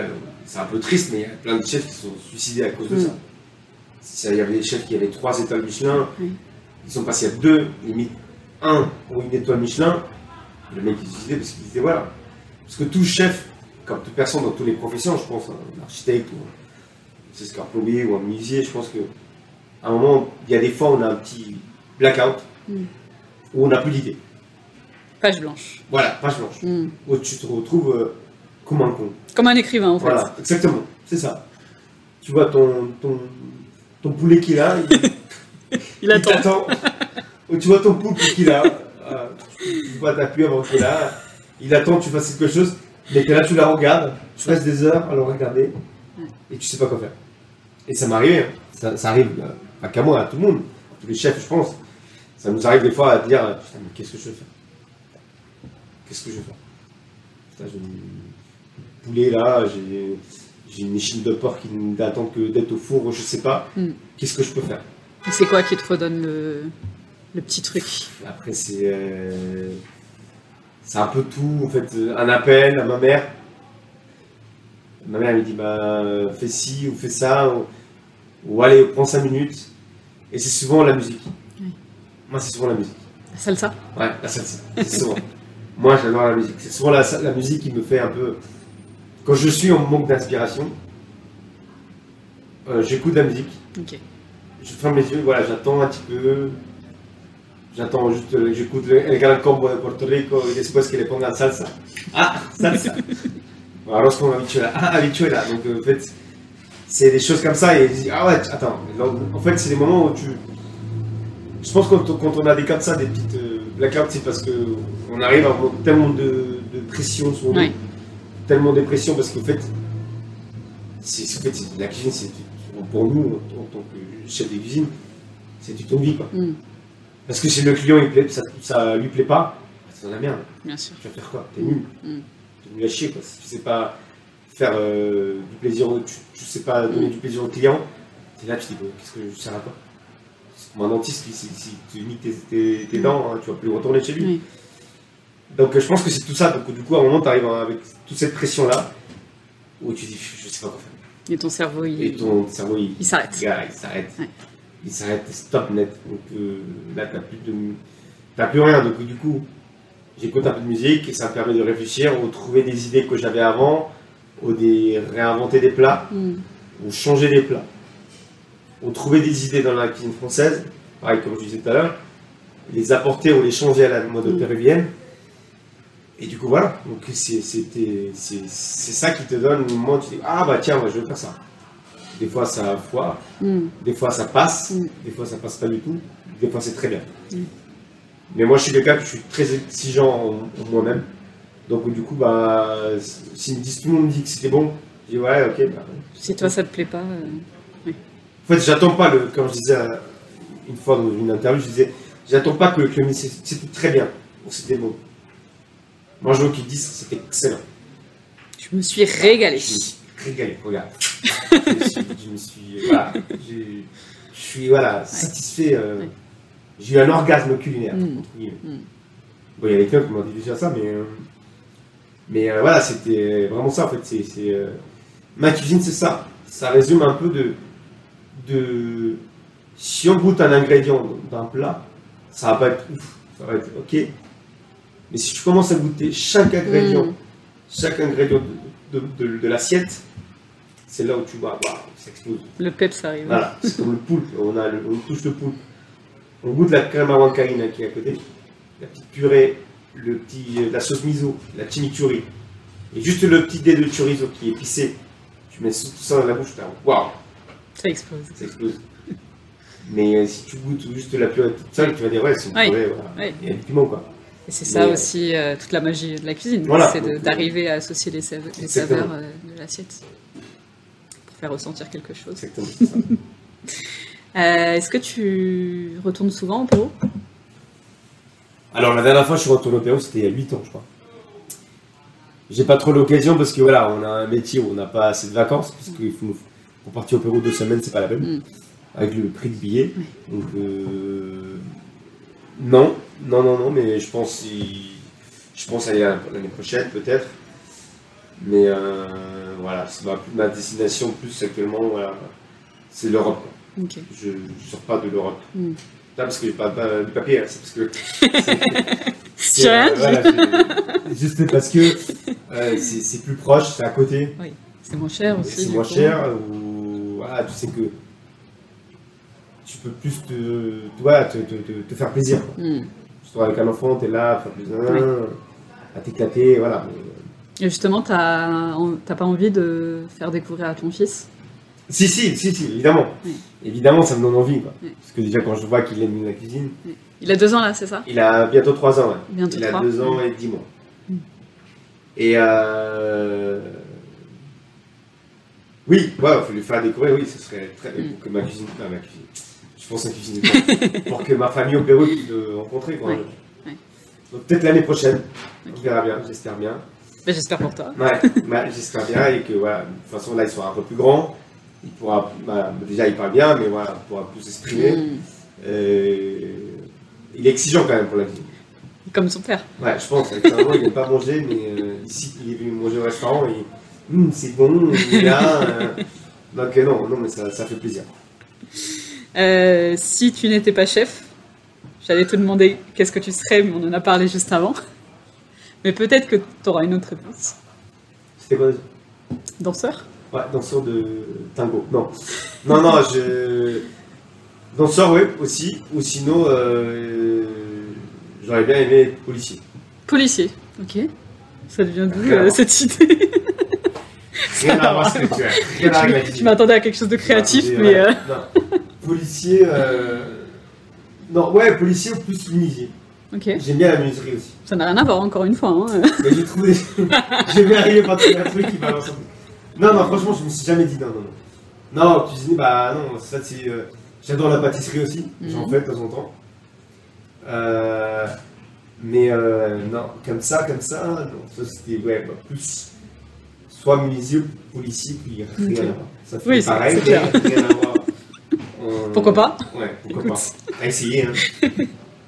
c'est un peu triste, mais il y a plein de chefs qui sont suicidés à cause de Mm. ça. Il y avait des chefs qui avaient trois étoiles Michelin. Oui. Ils sont passés à deux, limite un pour une étoile Michelin. Le mec se suicidait parce qu'il disait voilà. Parce que tout chef, comme toute personne dans toutes les professions, je pense, un architecte ou un plombier ou un menuisier, je pense que à un moment, il y a des fois où on a un petit blackout Mm. où on n'a plus d'idée. Page blanche. Voilà, page blanche. Mm. Où tu te retrouves euh, comme un con. Comme un écrivain en fait. Voilà, exactement, c'est ça. Tu vois ton, ton, ton poulet qui est là, il, Il il attend. Ou tu vois ton poulpe qui est là, euh, tu vois t'appuyer avant est là, il attend que tu fasses quelque chose, mais que là tu la regardes, tu restes des heures à le regarder, et tu sais pas quoi faire. Et ça m'arrive, hein. ça, ça arrive, euh, pas qu'à moi, à tout le monde, à tous les chefs je pense. Ça nous arrive des fois à dire, euh, putain mais qu'est-ce que je vais faire? Qu'est-ce que je vais faire? Putain, j'ai une poulet là, j'ai j'ai une échine de porc qui n'attend que d'être au four, je sais pas. Mm. Qu'est-ce que je peux faire? Et C'est quoi qui te redonne le, le petit truc Après, c'est. euh, c'est un peu tout. En fait, euh, un appel à ma mère. Ma mère elle me dit bah, fais ci ou fais ça. ou- Ou allez, prends 5 minutes. Et c'est souvent la musique. Oui. Moi, c'est souvent la musique. La salsa? Ouais, la salsa. C'est souvent. Moi, j'adore la musique. C'est souvent la, la musique qui me fait un peu. Quand je suis en manque d'inspiration, euh, j'écoute la musique. Ok. Je ferme les yeux, voilà, j'attends un petit peu. J'attends juste, j'écoute le El Gran Combo de Puerto Rico et después que le pongan salsa. Ah, salsa. Arroz con habichuela. Ah, habichuela. Donc, en fait, c'est des choses comme ça. Et ah ouais, attends. En fait, c'est des moments où tu. Je pense que quand, on a des comme ça, des petites euh, blackouts, c'est parce qu'on arrive à avoir tellement de, de pression sur nous. Tellement de pression parce qu'en fait, c'est, en fait, la cuisine, c'est pour nous, en, tant que chef de cuisine, c'est du ton vie. Quoi. Mm, Parce que si le client il plaît, ça, ça lui plaît pas, c'est de la merde. bien sûr. Tu vas faire quoi? T'es nul. Mm. T'es nul à chier. Quoi. Si tu sais pas faire euh, du plaisir, tu, tu sais pas donner Mm. du plaisir au client, t'es là, tu te dis, bon, qu'est-ce que je sers à quoi? C'est comme un dentiste, qui, si, si tu niques tes, tes- tes Mm. dents, hein, tu vas plus retourner chez lui. Oui. Donc euh, je pense que c'est tout ça. Donc du coup, à un moment, tu arrives avec toute cette pression-là, où tu dis, je sais pas quoi faire. Et ton cerveau, il, Et ton cerveau, il, il s'arrête. Il s'arrête. Ouais. Il s'arrête, stop net. Donc euh, là, t'as plus de, t'as plus rien. Donc du coup, j'écoute un peu de musique et ça me permet de réfléchir, ou trouver des idées que j'avais avant, ou des réinventer des plats, Mm, ou changer des plats, ou trouver des idées dans la cuisine française, pareil comme je disais tout à l'heure, les apporter ou les changer à la mode Mm. péruvienne. Et du coup voilà, donc c'est ça qui te donne le moment où tu dis ah bah tiens moi je vais faire ça. Des fois ça foire, mm, des fois ça passe, Mm. des fois ça passe pas du tout, des fois c'est très bien. Mm. Mais moi je suis quelqu'un que je suis très exigeant en, en moi-même. Donc du coup bah si me disent tout le monde me dit que c'était bon, je dis ouais ok. Bah, Si toi, ça te plaît pas. euh, En fait j'attends pas le, comme je disais euh, une fois dans une interview, je disais j'attends pas que le c'est- c'était très bien ou c'était bon. Moi je veux qu'il dise c'était excellent. Je me suis régalée. Je me suis régalé, regarde. je, me suis, je me suis- voilà, je suis voilà, satisfait. euh, Ouais. J'ai eu un orgasme culinaire. Mm. Mm. Bon, il y a des clients qui m'ont dit déjà ça, mais, euh, mais euh, voilà, c'était vraiment ça en fait. C'est, c'est, ma cuisine, c'est ça. Ça résume un peu de, de. Si on goûte un ingrédient d'un plat, ça va pas être ouf, ça va être ok. Mais si tu commences à goûter chaque ingrédient, Mm. chaque ingrédient de, de- de- de l'assiette, c'est là où tu vois, waouh, ça explose. Le peps arrive. Voilà, c'est comme le poulpe, on, a le- on touche le poulpe. On goûte la crème à huancaïna qui est à côté, la petite purée, le petit, la sauce miso, la chimichurri, et juste le petit dé de chorizo qui est épicé. Tu mets tout ça dans la bouche, waouh, Ça explose. ça explose. Mais euh, si tu goûtes juste la purée toute seule, tu vas dire ouais, c'est une Oui, purée, voilà. oui. il y a du piment quoi. Et c'est ça Mais, euh, aussi euh, toute la magie de la cuisine. Voilà. c'est euh, d'arriver à associer les, saveurs euh, de l'assiette faire ressentir quelque chose. Exactement. Euh, Est-ce que tu retournes souvent au Pérou? Alors la dernière fois que je suis retourné au Pérou, c'était il y a 8 ans, je crois. J'ai pas trop l'occasion parce que voilà, on a un métier où on n'a pas assez de vacances, parce qu'il faut pour partir au Pérou deux semaines, c'est pas la peine, Mm. avec le prix de billet. Donc euh, non, non, non, non, mais je pense si- je pense aller à- l'année prochaine peut-être. Mais euh, voilà, c'est ma, ma destination plus actuellement, voilà, c'est l'Europe. Je ne sors pas de l'Europe. Mm. Pas parce que j'ai pas, du papier, hein, c'est parce que. c'est- Tu voilà, Juste parce que euh, c'est plus proche, c'est à côté, C'est moins cher aussi. c'est moins coup. cher, ou voilà, tu sais que tu peux plus te, voilà, te, te, te- te faire plaisir. quoi. Mm. Surtout avec un enfant, tu es là à faire plaisir, à t'éclater, voilà. Et justement, t'as t'as pas envie de faire découvrir à ton fils? Si, si, si, si, évidemment. Oui. Évidemment, ça me donne envie. Quoi. Oui. Parce que déjà, quand je vois qu'il aime la cuisine, Il a deux ans là, c'est ça? Il a bientôt 3 ans. ouais. Bientôt Il a trois. 2 ans et 10 mois. Mm. Et euh... oui, ouais, il faut lui faire découvrir, oui, ce serait très Mm. pour que ma cuisine, ah, ma cuisine, je pense à cuisine, pour que ma famille au Pérou puisse le rencontrer. Quoi. Donc peut-être l'année prochaine, Ok. on verra bien, j'espère bien. Ben, J'espère pour toi. Ouais, ouais, j'espère bien et que voilà, de toute façon là il sera un peu plus grand, il pourra, bah, déjà il parle bien, mais voilà, il pourra plus s'exprimer. Mm. Euh, il est exigeant quand même pour la cuisine. Comme son père. Ouais, je pense. Il n'aime pas manger, mais euh, ici, il est venu manger au restaurant et Hum, c'est bon, il est là. euh. donc, non, non, mais ça, ça fait plaisir. Si tu n'étais pas chef, j'allais te demander qu'est-ce que tu serais, mais on en a parlé juste avant. Mais peut-être que tu auras une autre réponse. C'était quoi déjà? Danseur? Ouais, danseur de tango. Non. Non, non, je. Danseur, oui, aussi. Ou sinon, euh, j'aurais bien aimé être policier. Policier, ok. Ça devient d'où euh, cette idée? Rien à voir ce Je m'attendais à quelque chose de créatif, mais... euh, Non. Policier. Non, ouais, policier ou plus menuisier. J'aime bien la menuiserie aussi. ça n'a rien à voir, encore une fois. hein. Mais j'ai trouvé. j'ai bien arrivé par trouver un truc qui va ensemble. Non, non, franchement, je me suis jamais dit non, non, non. Non, cuisiner, bah non, ça c'est. euh, J'adore la pâtisserie aussi, j'en Mhm. fais de temps en temps. Euh, mais euh, non, comme ça, comme ça, non, ça c'était ouais, bah, plus soit menuisier ou policier, puis rien à voir. Ça fait Oui, pareil, mais rien à voir. Euh, Pourquoi pas? Ouais, pourquoi Écoute. pas. À essayer, hein.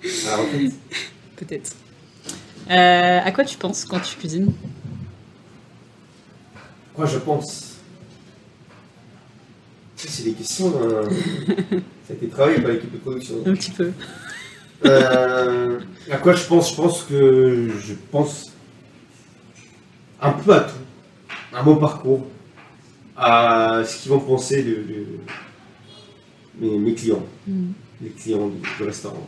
À la retraite. Peut-être. Euh, à quoi tu penses quand tu cuisines? Quoi, je pense? C'est des questions. euh, Ça a été travaillé par l'équipe de production. Un petit peu. Euh, à quoi je pense? Je pense que je pense un peu à tout, à mon parcours, à ce qu'ils vont penser de, de- mes, mes clients, Mm. les clients du, du restaurant.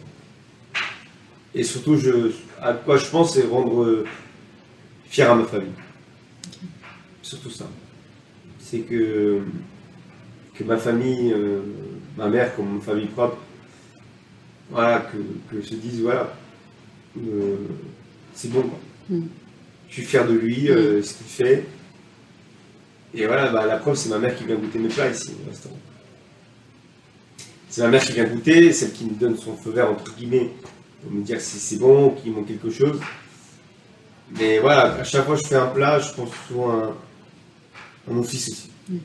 Et surtout, je, à quoi je pense, c'est rendre euh, fier à ma famille. Surtout ça. C'est que, que ma famille, euh, ma mère comme ma famille propre, voilà, que, que se disent, voilà, euh, c'est bon, quoi. Mm. Je suis fier de lui, euh, ce qu'il fait. Et voilà, bah, la preuve, c'est ma mère qui vient goûter mes plats ici au restaurant. C'est ma mère qui vient goûter, celle qui me donne son feu vert, entre guillemets, pour me dire si c'est bon, qu'il manque quelque chose. Mais voilà, à chaque fois que je fais un plat, je pense souvent à, à mon fils aussi. Mm.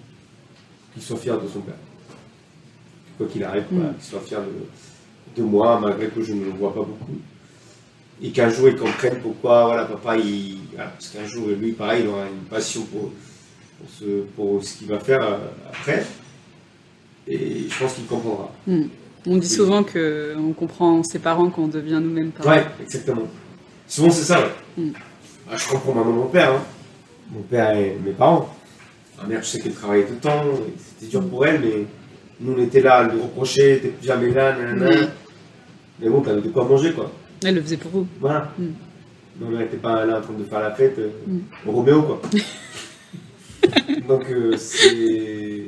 Qu'il soit fier de son père. Quoi qu'il arrive, Mm. voilà, qu'il soit fier de, de moi, malgré que je ne le vois pas beaucoup. Et qu'un jour il comprenne pourquoi, voilà, papa, il. voilà, parce qu'un jour, lui, pareil, il aura une passion pour, pour, ce, pour ce qu'il va faire euh, après. Et je pense qu'il comprendra. On dit souvent que on comprend ses parents quand on devient nous-mêmes parents. Ouais, exactement. Souvent, c'est ça, ouais. Mm. Ah, je comprends maintenant mon père. hein. Mon père et mes parents. Ma mère, je sais qu'elle travaillait tout le temps. C'était dur pour elle, mais nous, on était là à lui reprocher, t'es plus jamais là, nanana. Mm. Mais bon, t'avais de quoi manger, quoi. Elle le faisait pour vous. Voilà. Mm. Ma mère n'était pas là en train de faire la fête euh, Mm. au Roméo, quoi. Donc, euh, c'est.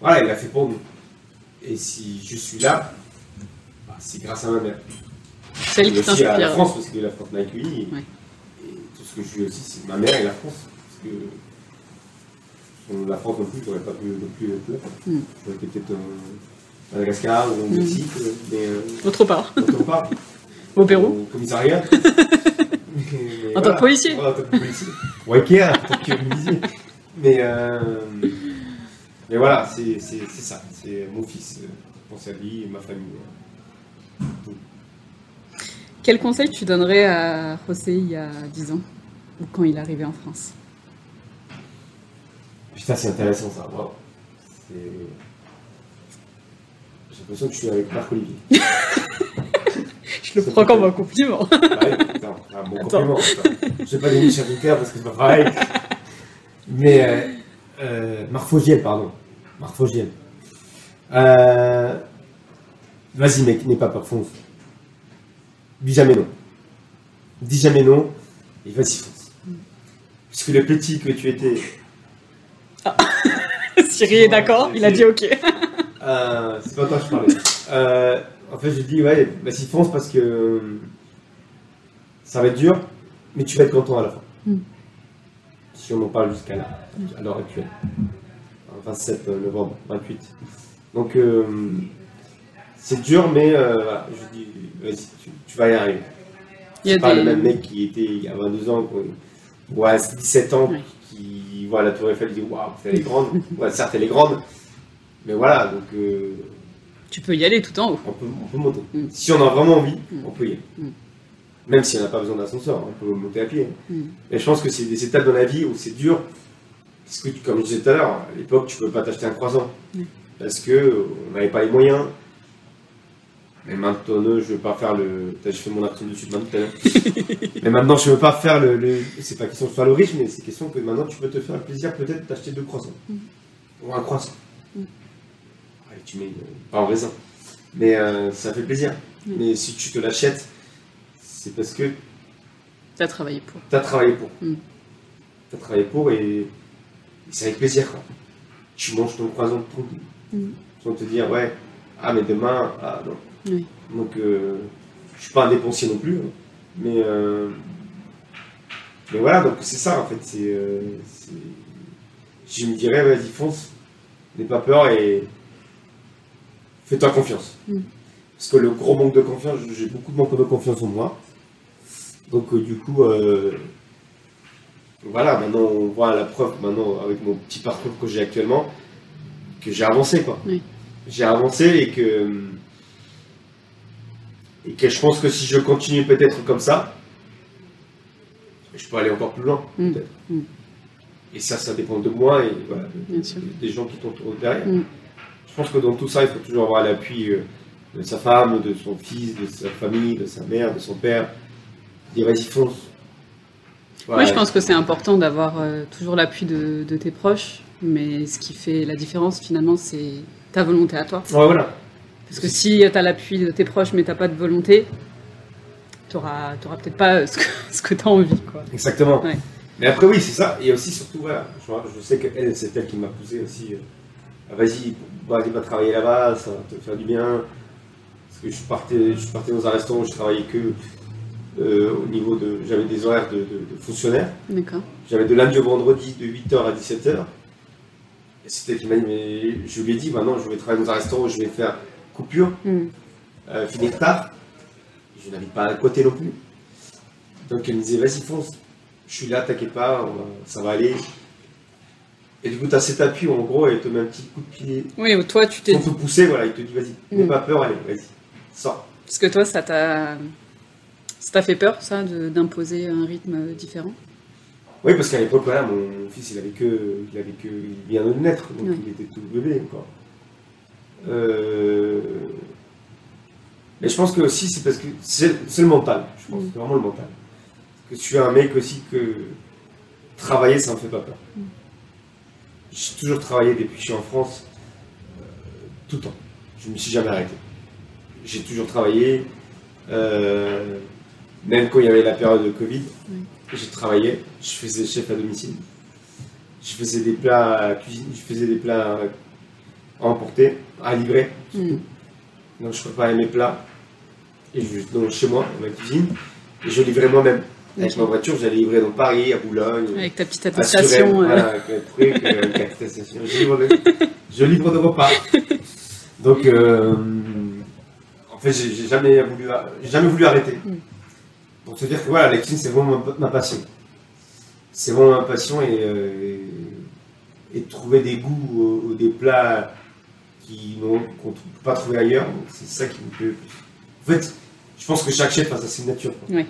Voilà, il a fait pour nous. Et si je suis là, bah, c'est grâce à ma mère. C'est elle Et qui aussi à la. France, parce que la France m'a accueilli. Et, Ouais. et tout ce que je suis aussi, c'est ma mère et la France. Parce que la France non plus, j'aurais pas pu non plus être là. Mm. J'aurais été peut-être au Madagascar ou au Mm. Mexique, euh, mais euh, Autre part. autre part. Au Pérou. Au commissariat. En tant que policier. Ouais, en tant que policier. Ou Ikea, en tant que menuisier. Mais, euh, mais voilà, c'est c'est- c'est ça. C'est mon fils. euh, Pense à lui et ma famille. Quel conseil tu donnerais à José il y a 10 ans Ou quand il est arrivé en France? Putain, c'est intéressant ça. C'est- J'ai l'impression que je suis avec Marc Olivier. Je le prends comme un compliment. Ah ouais, putain, un bon Attends. compliment. Je vais pas donner Ricard parce que c'est pas pareil. Mais euh, euh, Marc Fogiel, pardon. Marc Fogiel. Euh, Vas-y mec, n'aie pas peur, fonce. Dis jamais non. Dis jamais non et vas-y fonce. Puisque le petit que tu étais, Cyril est d'accord, il a dit ok. Euh, c'est pas toi que je parlais. Euh, en fait, je dis, ouais, vas-y, fonce parce que ça va être dur, mais tu vas être content à la fin. Mm. Si on en parle jusqu'à là, à l'heure actuelle. Euh, 27 novembre, 28. Donc, euh, c'est dur, mais euh, voilà, je dis, vas-y, tu, tu vas y arriver. Il y a C'est pas des- le même mec qui était il y a 22 ans. Ouais, c'est 17 ans, Ouais. qui voit la Tour Eiffel, il dit waouh, elle est grande. ouais, certes, elle est grande, mais voilà, donc euh, Tu peux y aller tout en haut. on, peut, on peut monter. Mm. Si on a vraiment envie, Mm. on peut y aller. Mm. Même si on n'a pas besoin d'ascenseur, on peut monter à pied. Mm. Mais je pense que c'est des étapes dans la vie où c'est dur. Parce que, comme je disais tout à l'heure, à l'époque, tu peux pas t'acheter un croissant. Mm. parce que on n'avait pas les moyens. Mais maintenant, je ne veux pas faire le. J'ai fait mon accent dessus maintenant. mais maintenant, je ne veux pas faire le. le... C'est pas question de faire le riche, mais c'est question que maintenant, tu peux te faire le plaisir peut-être d'acheter deux croissants. Mm. Ou un croissant. Mm. Allez, tu mets. une- Pas en raisin. Mais euh, ça fait plaisir. Mais si tu te l'achètes, c'est parce que Tu as travaillé pour. tu as travaillé pour. Mm. Tu as travaillé pour et, et c'est avec plaisir. Quoi. Tu manges ton croissant tranquille. Mm. Sans te dire, ouais, ah, mais demain, ah non. Oui. Donc, euh, je suis pas un dépensier non plus. hein. Mais, euh, mais voilà, donc c'est ça en fait. C'est, euh, je me dirais, vas-y, fonce. N'aie pas peur et fais-toi confiance. Mm. Parce que le gros manque de confiance, j'ai beaucoup de manque de confiance en moi. Donc, euh, du coup, euh, voilà, maintenant on voit la preuve, maintenant avec mon petit parcours que j'ai actuellement, que j'ai avancé quoi. Oui. J'ai avancé et que. Et que je pense que si je continue peut-être comme ça, je peux aller encore plus loin, Mm. peut-être. Mm. Et ça, ça dépend de moi et voilà, de- Bien sûr. des gens qui t'entourent derrière. Mm. Je pense que dans tout ça, il faut toujours avoir l'appui euh, de sa femme, de son fils, de sa famille, de sa mère, de son père. Dire vas-y, fonce. Moi, Voilà. je pense que c'est important d'avoir euh, toujours l'appui de, de tes proches, mais ce qui fait la différence, finalement, c'est ta volonté à toi. Ouais, voilà. Parce que si tu as l'appui de tes proches, mais tu pas de volonté, tu n'auras peut-être pas euh, ce que, ce que tu as envie. Quoi. Exactement. Ouais. Mais après, oui, c'est ça. Et aussi, surtout, voilà, je, je sais qu'elle, c'est elle qui m'a poussé aussi. euh, Ah, vas-y, vas-y, va travailler là-bas, ça va te faire du bien. Parce que je partais, je partais dans un restaurant où je travaillais que euh, au niveau de. J'avais des horaires de, de, de fonctionnaire. D'accord. J'avais de lundi au vendredi de 8h à 17h. Et c'était mais je lui ai dit, maintenant, je vais travailler dans un restaurant je vais faire coupure, Mm. euh, finir tard. Je n'habite pas à côté non plus. Donc elle me disait, vas-y, fonce. Je suis là, t'inquiète pas, va- ça va aller. Et du coup, tu as cet appui où, en gros, elle te met un petit coup de pied. Oui, ou toi, tu t'es Sans te pousser, voilà, il te dit, vas-y, n'aie Mm. pas peur, allez, vas-y, sors. Parce que toi, ça t'a ça t'a fait peur, ça, d'imposer un rythme différent? Oui, parce qu'à l'époque, voilà, mon fils, il avait que, il avait que, il vient de naître, donc Ouais. il était tout bébé encore. Euh, Mais je pense que aussi, c'est parce que c'est le mental, je pense, Mm. c'est vraiment le mental. Que je suis un mec aussi que travailler, ça me fait pas peur. Mm. J'ai toujours travaillé depuis que je suis en France, euh, tout le temps. Je me suis jamais arrêté. J'ai toujours travaillé, euh, même quand il y avait la période de Covid, j'ai travaillé, je faisais chef à domicile. Je faisais des plats à cuisine, je faisais des plats à emporter, à livrer. Mm. Donc je préparais mes plats et je donc, chez moi, dans ma cuisine, et je livrais moi-même. Avec ma voiture, j'allais livrer dans Paris, à Boulogne, Avec ta petite attestation. Euh, voilà, avec un truc, euh, avec attestation. Je livre, de, je livre de repas. Donc, euh, en fait, j'ai jamais voulu, jamais voulu arrêter. Mm. Pour te dire que voilà, la cuisine, c'est vraiment ma, passion. C'est vraiment ma passion et, euh, et, et trouver des goûts ou, ou des plats qu'on ne peut pas trouver ailleurs, c'est ça qui me plaît. En fait, je pense que chaque chef a sa signature. quoi. Ouais.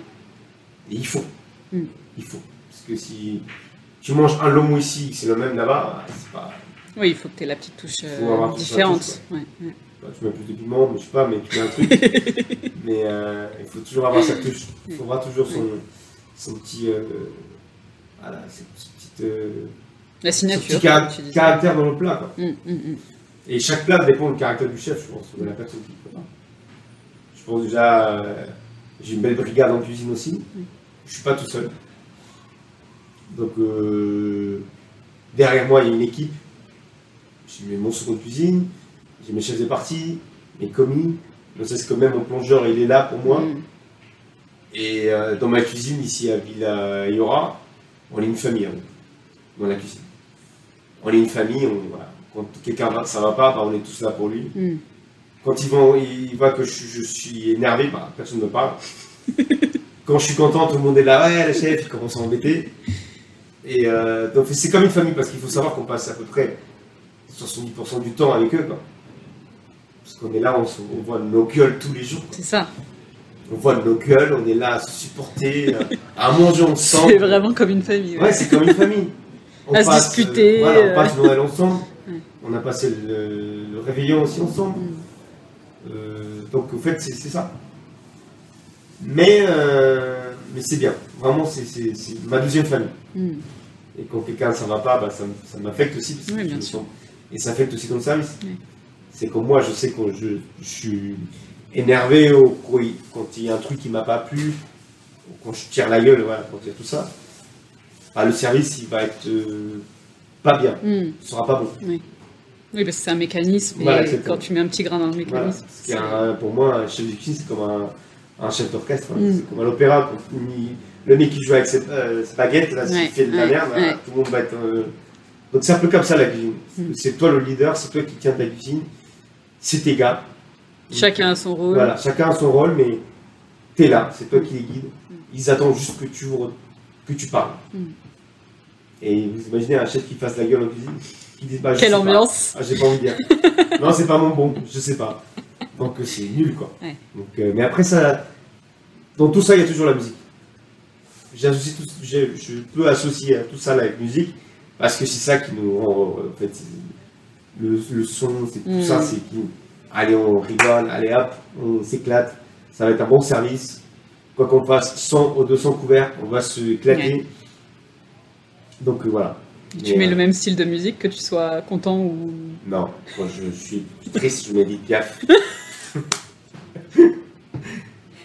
Et il faut. Mm. Il faut. Parce que si tu manges un lomo ici, c'est le même là-bas, c'est pas. Oui, il faut que tu aies la petite touche euh, différente. touche, Ouais, ouais. Bah, tu mets plus de piment, mais je sais pas, mais tu mets un truc. mais euh, il faut toujours avoir sa touche. Il faudra toujours son, son petit. euh, voilà, sa petite. euh, La signature. caractère dans le plat. Quoi. Mm, mm, mm. Et chaque plat dépend du caractère du chef, je pense, de la personne qui prépare. Je pense déjà, j'ai une belle brigade en cuisine aussi. Je suis pas tout seul. Donc derrière moi, il y a une équipe. J'ai mon second de cuisine, j'ai mes chefs de partie, mes commis. Donc c'est que même mon plongeur, il est là pour moi. Mm. Et euh, dans ma cuisine, ici à Villa Iora, on est une famille hein, dans la cuisine. On est une famille, on, voilà. quand quelqu'un va, ça va pas, bah, on est tous là pour lui. Mm. Quand il voit, il voit que je, je suis énervé, bah, personne ne me parle. Quand je suis content, tout le monde est là, ouais, le chef, il commence à embêter. Et euh, donc c'est comme une famille, parce qu'il faut savoir qu'on passe à peu près 70% du temps avec eux. Parce qu'on est là, on, se- on voit nos gueules tous les jours. C'est ça. On voit nos gueules, on est là à se supporter, euh, à manger ensemble. C'est vraiment comme une famille. ouais. Ouais, c'est comme une famille. On À se passe, disputer, euh, voilà, euh. on passe Noël ensemble. Ouais. On a passé le, le réveillon aussi ensemble. Mm. Euh, donc en fait, c'est ça. Mais, euh, mais c'est bien. Vraiment, c'est ma deuxième famille. Mm. Et quand quelqu'un ça va pas, bah, ça, m'affecte aussi. Parce que Oui, je bien sûr. Et ça affecte aussi ton service. Oui. C'est comme moi, je sais quand je, je suis énervé ou quand il, y a un truc qui m'a pas plu, ou quand je tire la gueule, voilà, quand il y a tout ça, bah, le service il va être euh, pas bien, Mm. il sera pas bon. Oui, parce que c'est un mécanisme. Voilà, et exactement. quand tu mets un petit grain dans le mécanisme, un- pour moi, un chef cuisine, c'est comme un, un chef d'orchestre. hein. Mm. C'est comme à l'opéra. quand il- Le mec qui joue avec ses, euh, ses baguettes, là, s'il Ouais, fait de la ouais, merde, là, tout le monde va être. euh, Donc c'est un peu comme ça la cuisine. Mm. C'est toi le leader, c'est toi qui tiens ta cuisine, c'est tes gars. chacun a son rôle. Voilà, chacun a son rôle, mais t'es là, c'est toi qui les guides. Mm. Ils attendent juste que tu, que tu parles. Mm. Et vous imaginez un chef qui fasse la gueule en cuisine, qui dit bah, Quelle ambiance Ah, j'ai pas envie de dire. non, c'est pas mon bon, je sais pas. Donc euh, c'est nul quoi. Ouais. Donc, euh, mais après ça, dans tout ça, il y a toujours la musique. J'associe tout, je peux associer à tout ça avec musique parce que c'est ça qui nous rend en fait le, le son, c'est tout Mm. ça, c'est qui. Allez, on rigole, allez hop, on s'éclate. Ça va être un bon service. Quoi qu'on fasse, 100 ou 200 couverts, on va se éclater. Donc euh, voilà. Tu Mais, mets euh, le même style de musique que tu sois content ou. non, quand je suis triste, je mets des piaf.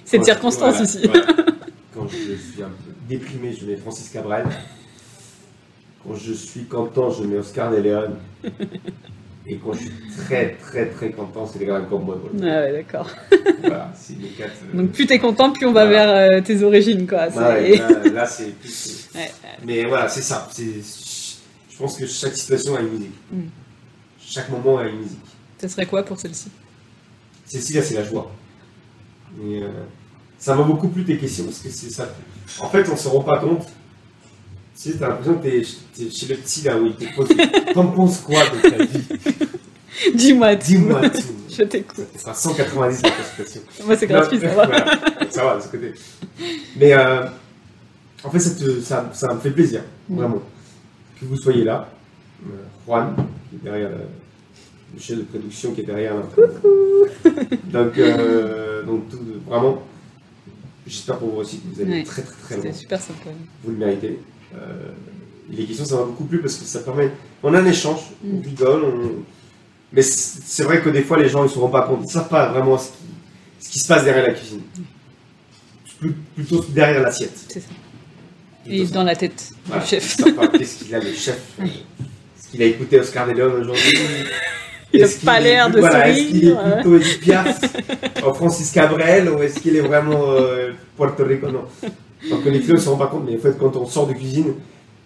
C'est de circonstance voilà, ici. voilà. Quand je suis un peu déprimé, je mets Francis Cabrel. Quand je suis content, je mets Oscar de Leon. Et quand je suis très très très content, c'est les gars comme moi. Ah ouais, d'accord. Voilà, c'est les quatre. euh, Donc plus t'es content, plus on va Voilà. vers euh, tes origines, quoi. C'est- ouais, là, là, c'est plus. Ouais, Mais voilà, c'est ça. Je pense que chaque situation a une musique. Mm. Chaque moment a une musique. Ce serait quoi pour celle-ci? Celle-ci, là, c'est la joie. Et, euh, ça m'a beaucoup plu tes questions parce que c'est ça. En fait, on se rend pas compte. Tu sais, t'as l'impression que t'es, t'es chez le petit là où il te pose. T'en penses quoi de ta vie Dis-moi tout. Dis-moi tout. Je t'écoute. Ça sera 190 la consultation. Moi, c'est gratuit, ça va. Voilà, ça va de ce côté. Mais euh, en fait, ça, te- ça, ça me fait plaisir, Mm. vraiment. Que vous soyez là. Euh, Juan, qui est derrière le, le chef de production qui est derrière là. Donc, euh, donc tout, vraiment, j'espère pour vous aussi que vous allez Ouais. très très très loin. C'était super sympa. Vous le méritez. Euh, les questions, ça m'a beaucoup plu parce que ça permet. On a un échange, on Mm. rigole, on- mais c'est vrai que des fois les gens ne se rendent pas compte, ils ne savent pas vraiment ce qui, ce qui se passe derrière la cuisine. Plus- plutôt derrière l'assiette. C'est ça. Et dans la tête Voilà, du chef. Qu'est-ce qu'il a le chef euh, Est-ce qu'il a écouté Oscar de Leon aujourd'hui Il a Est-ce pas l'air de voilà, Est-ce qu'il est plutôt Edith Piaf, en Francis Cabrel, ou est-ce qu'il est vraiment euh, Puerto Rico? Non. Donc les clients ne se rendent pas compte, mais en fait, quand on sort de cuisine,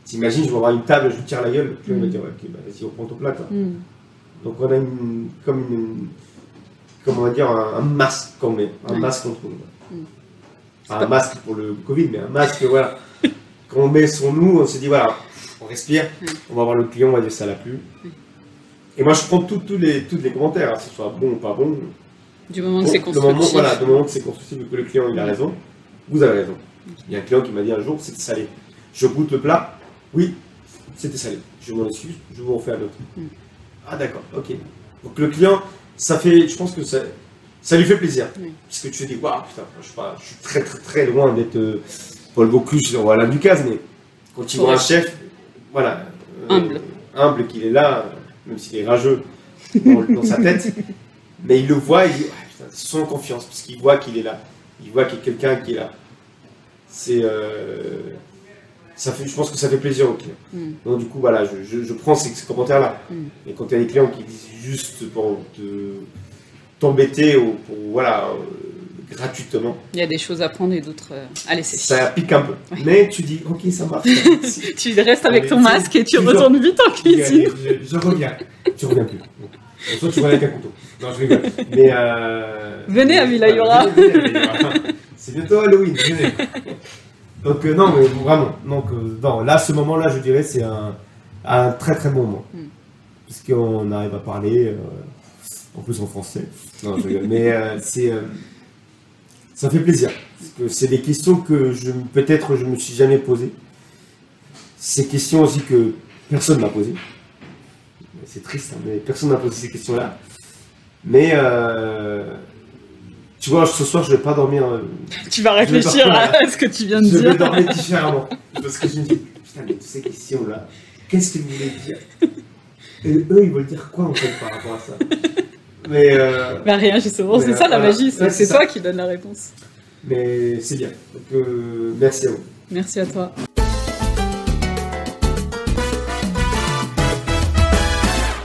t'imagines, je vais avoir une table, je tire la gueule, le client va dire, ok, bah, vas-y, on prend ton plat. quoi. Mm. Donc on a une, comme une, comment on va dire, un, un masque qu'on met, un Ouais. masque contre nous. Mm. Pas un masque pour le Covid, mais un masque, voilà. Quand on met sur nous, on se dit, voilà, on respire, Mm. on va voir le client, on va dire ça l'a plu. Et moi, je prends tous les, les commentaires, hein, que ce soit bon ou pas bon. Du moment que c'est moment, constructif. voilà, du moment que c'est constructif et que le client il a raison, vous avez raison. Il y a un client qui m'a dit un jour, c'était salé. Je goûte le plat, oui, c'était salé. Je m'en excuse, je vous refais un autre. Mm. Ah d'accord, ok. Donc le client, ça fait, je pense que ça, ça lui fait plaisir. Parce que tu te dis, waouh, putain, je, sais pas, je suis très très très loin d'être euh, Paul Bocuse ou Alain Ducasse, mais quand tu vois un chef, voilà, euh, Humble. humble qu'il est là, même s'il est rageux dans, dans sa tête, mais il le voit, il dit, ah, putain, sans confiance, parce qu'il voit qu'il est là, il voit qu'il y a quelqu'un qui est là. C'est, euh, ça fait, je pense que ça fait plaisir aux clients. Mm. Donc du coup, voilà, je, je- je prends ces, ces commentaires-là. Mm. Et quand il y a des clients qui disent juste pour te- t'embêter ou pour, voilà, euh, gratuitement, Il y a des choses à prendre et d'autres euh, à laisser. ça pique un peu. Mais tu dis, ok, ça marche. Tu restes avec ton masque et tu tu retournes vite en cuisine. je, je reviens. Tu reviens plus. Soit tu reviens avec un couteau. Non, je rigole. Mais euh... Venez à Yora. C'est bientôt Halloween. Venez. Donc euh, non, mais vraiment. Donc euh, non, là, ce moment-là, je dirais, c'est un, un très très bon moment. Mm. Parce qu'on arrive à parler, euh, en plus en français. Non, je rigole. Mais c'est, ça fait plaisir. Parce que c'est des questions que je peut-être je me suis jamais posées. Ces questions aussi que personne m'a posées. c'est triste, hein, mais personne m'a posé ces questions-là. Mais euh, tu vois, ce soir, je vais pas dormir. euh, Tu vas réfléchir à ce que tu viens de je vais dire. dormir différemment. Parce que je me dis, putain, mais toutes ces questions-là, qu'est-ce qu'ils voulaient dire? Et eux, ils veulent dire quoi en fait par rapport à ça? Mais, euh, Bah rien, justement, c'est ça la voilà. magie, c'est Ouais, toi ça. qui donne la réponse. mais c'est bien. Donc, euh, merci à vous. Merci à toi.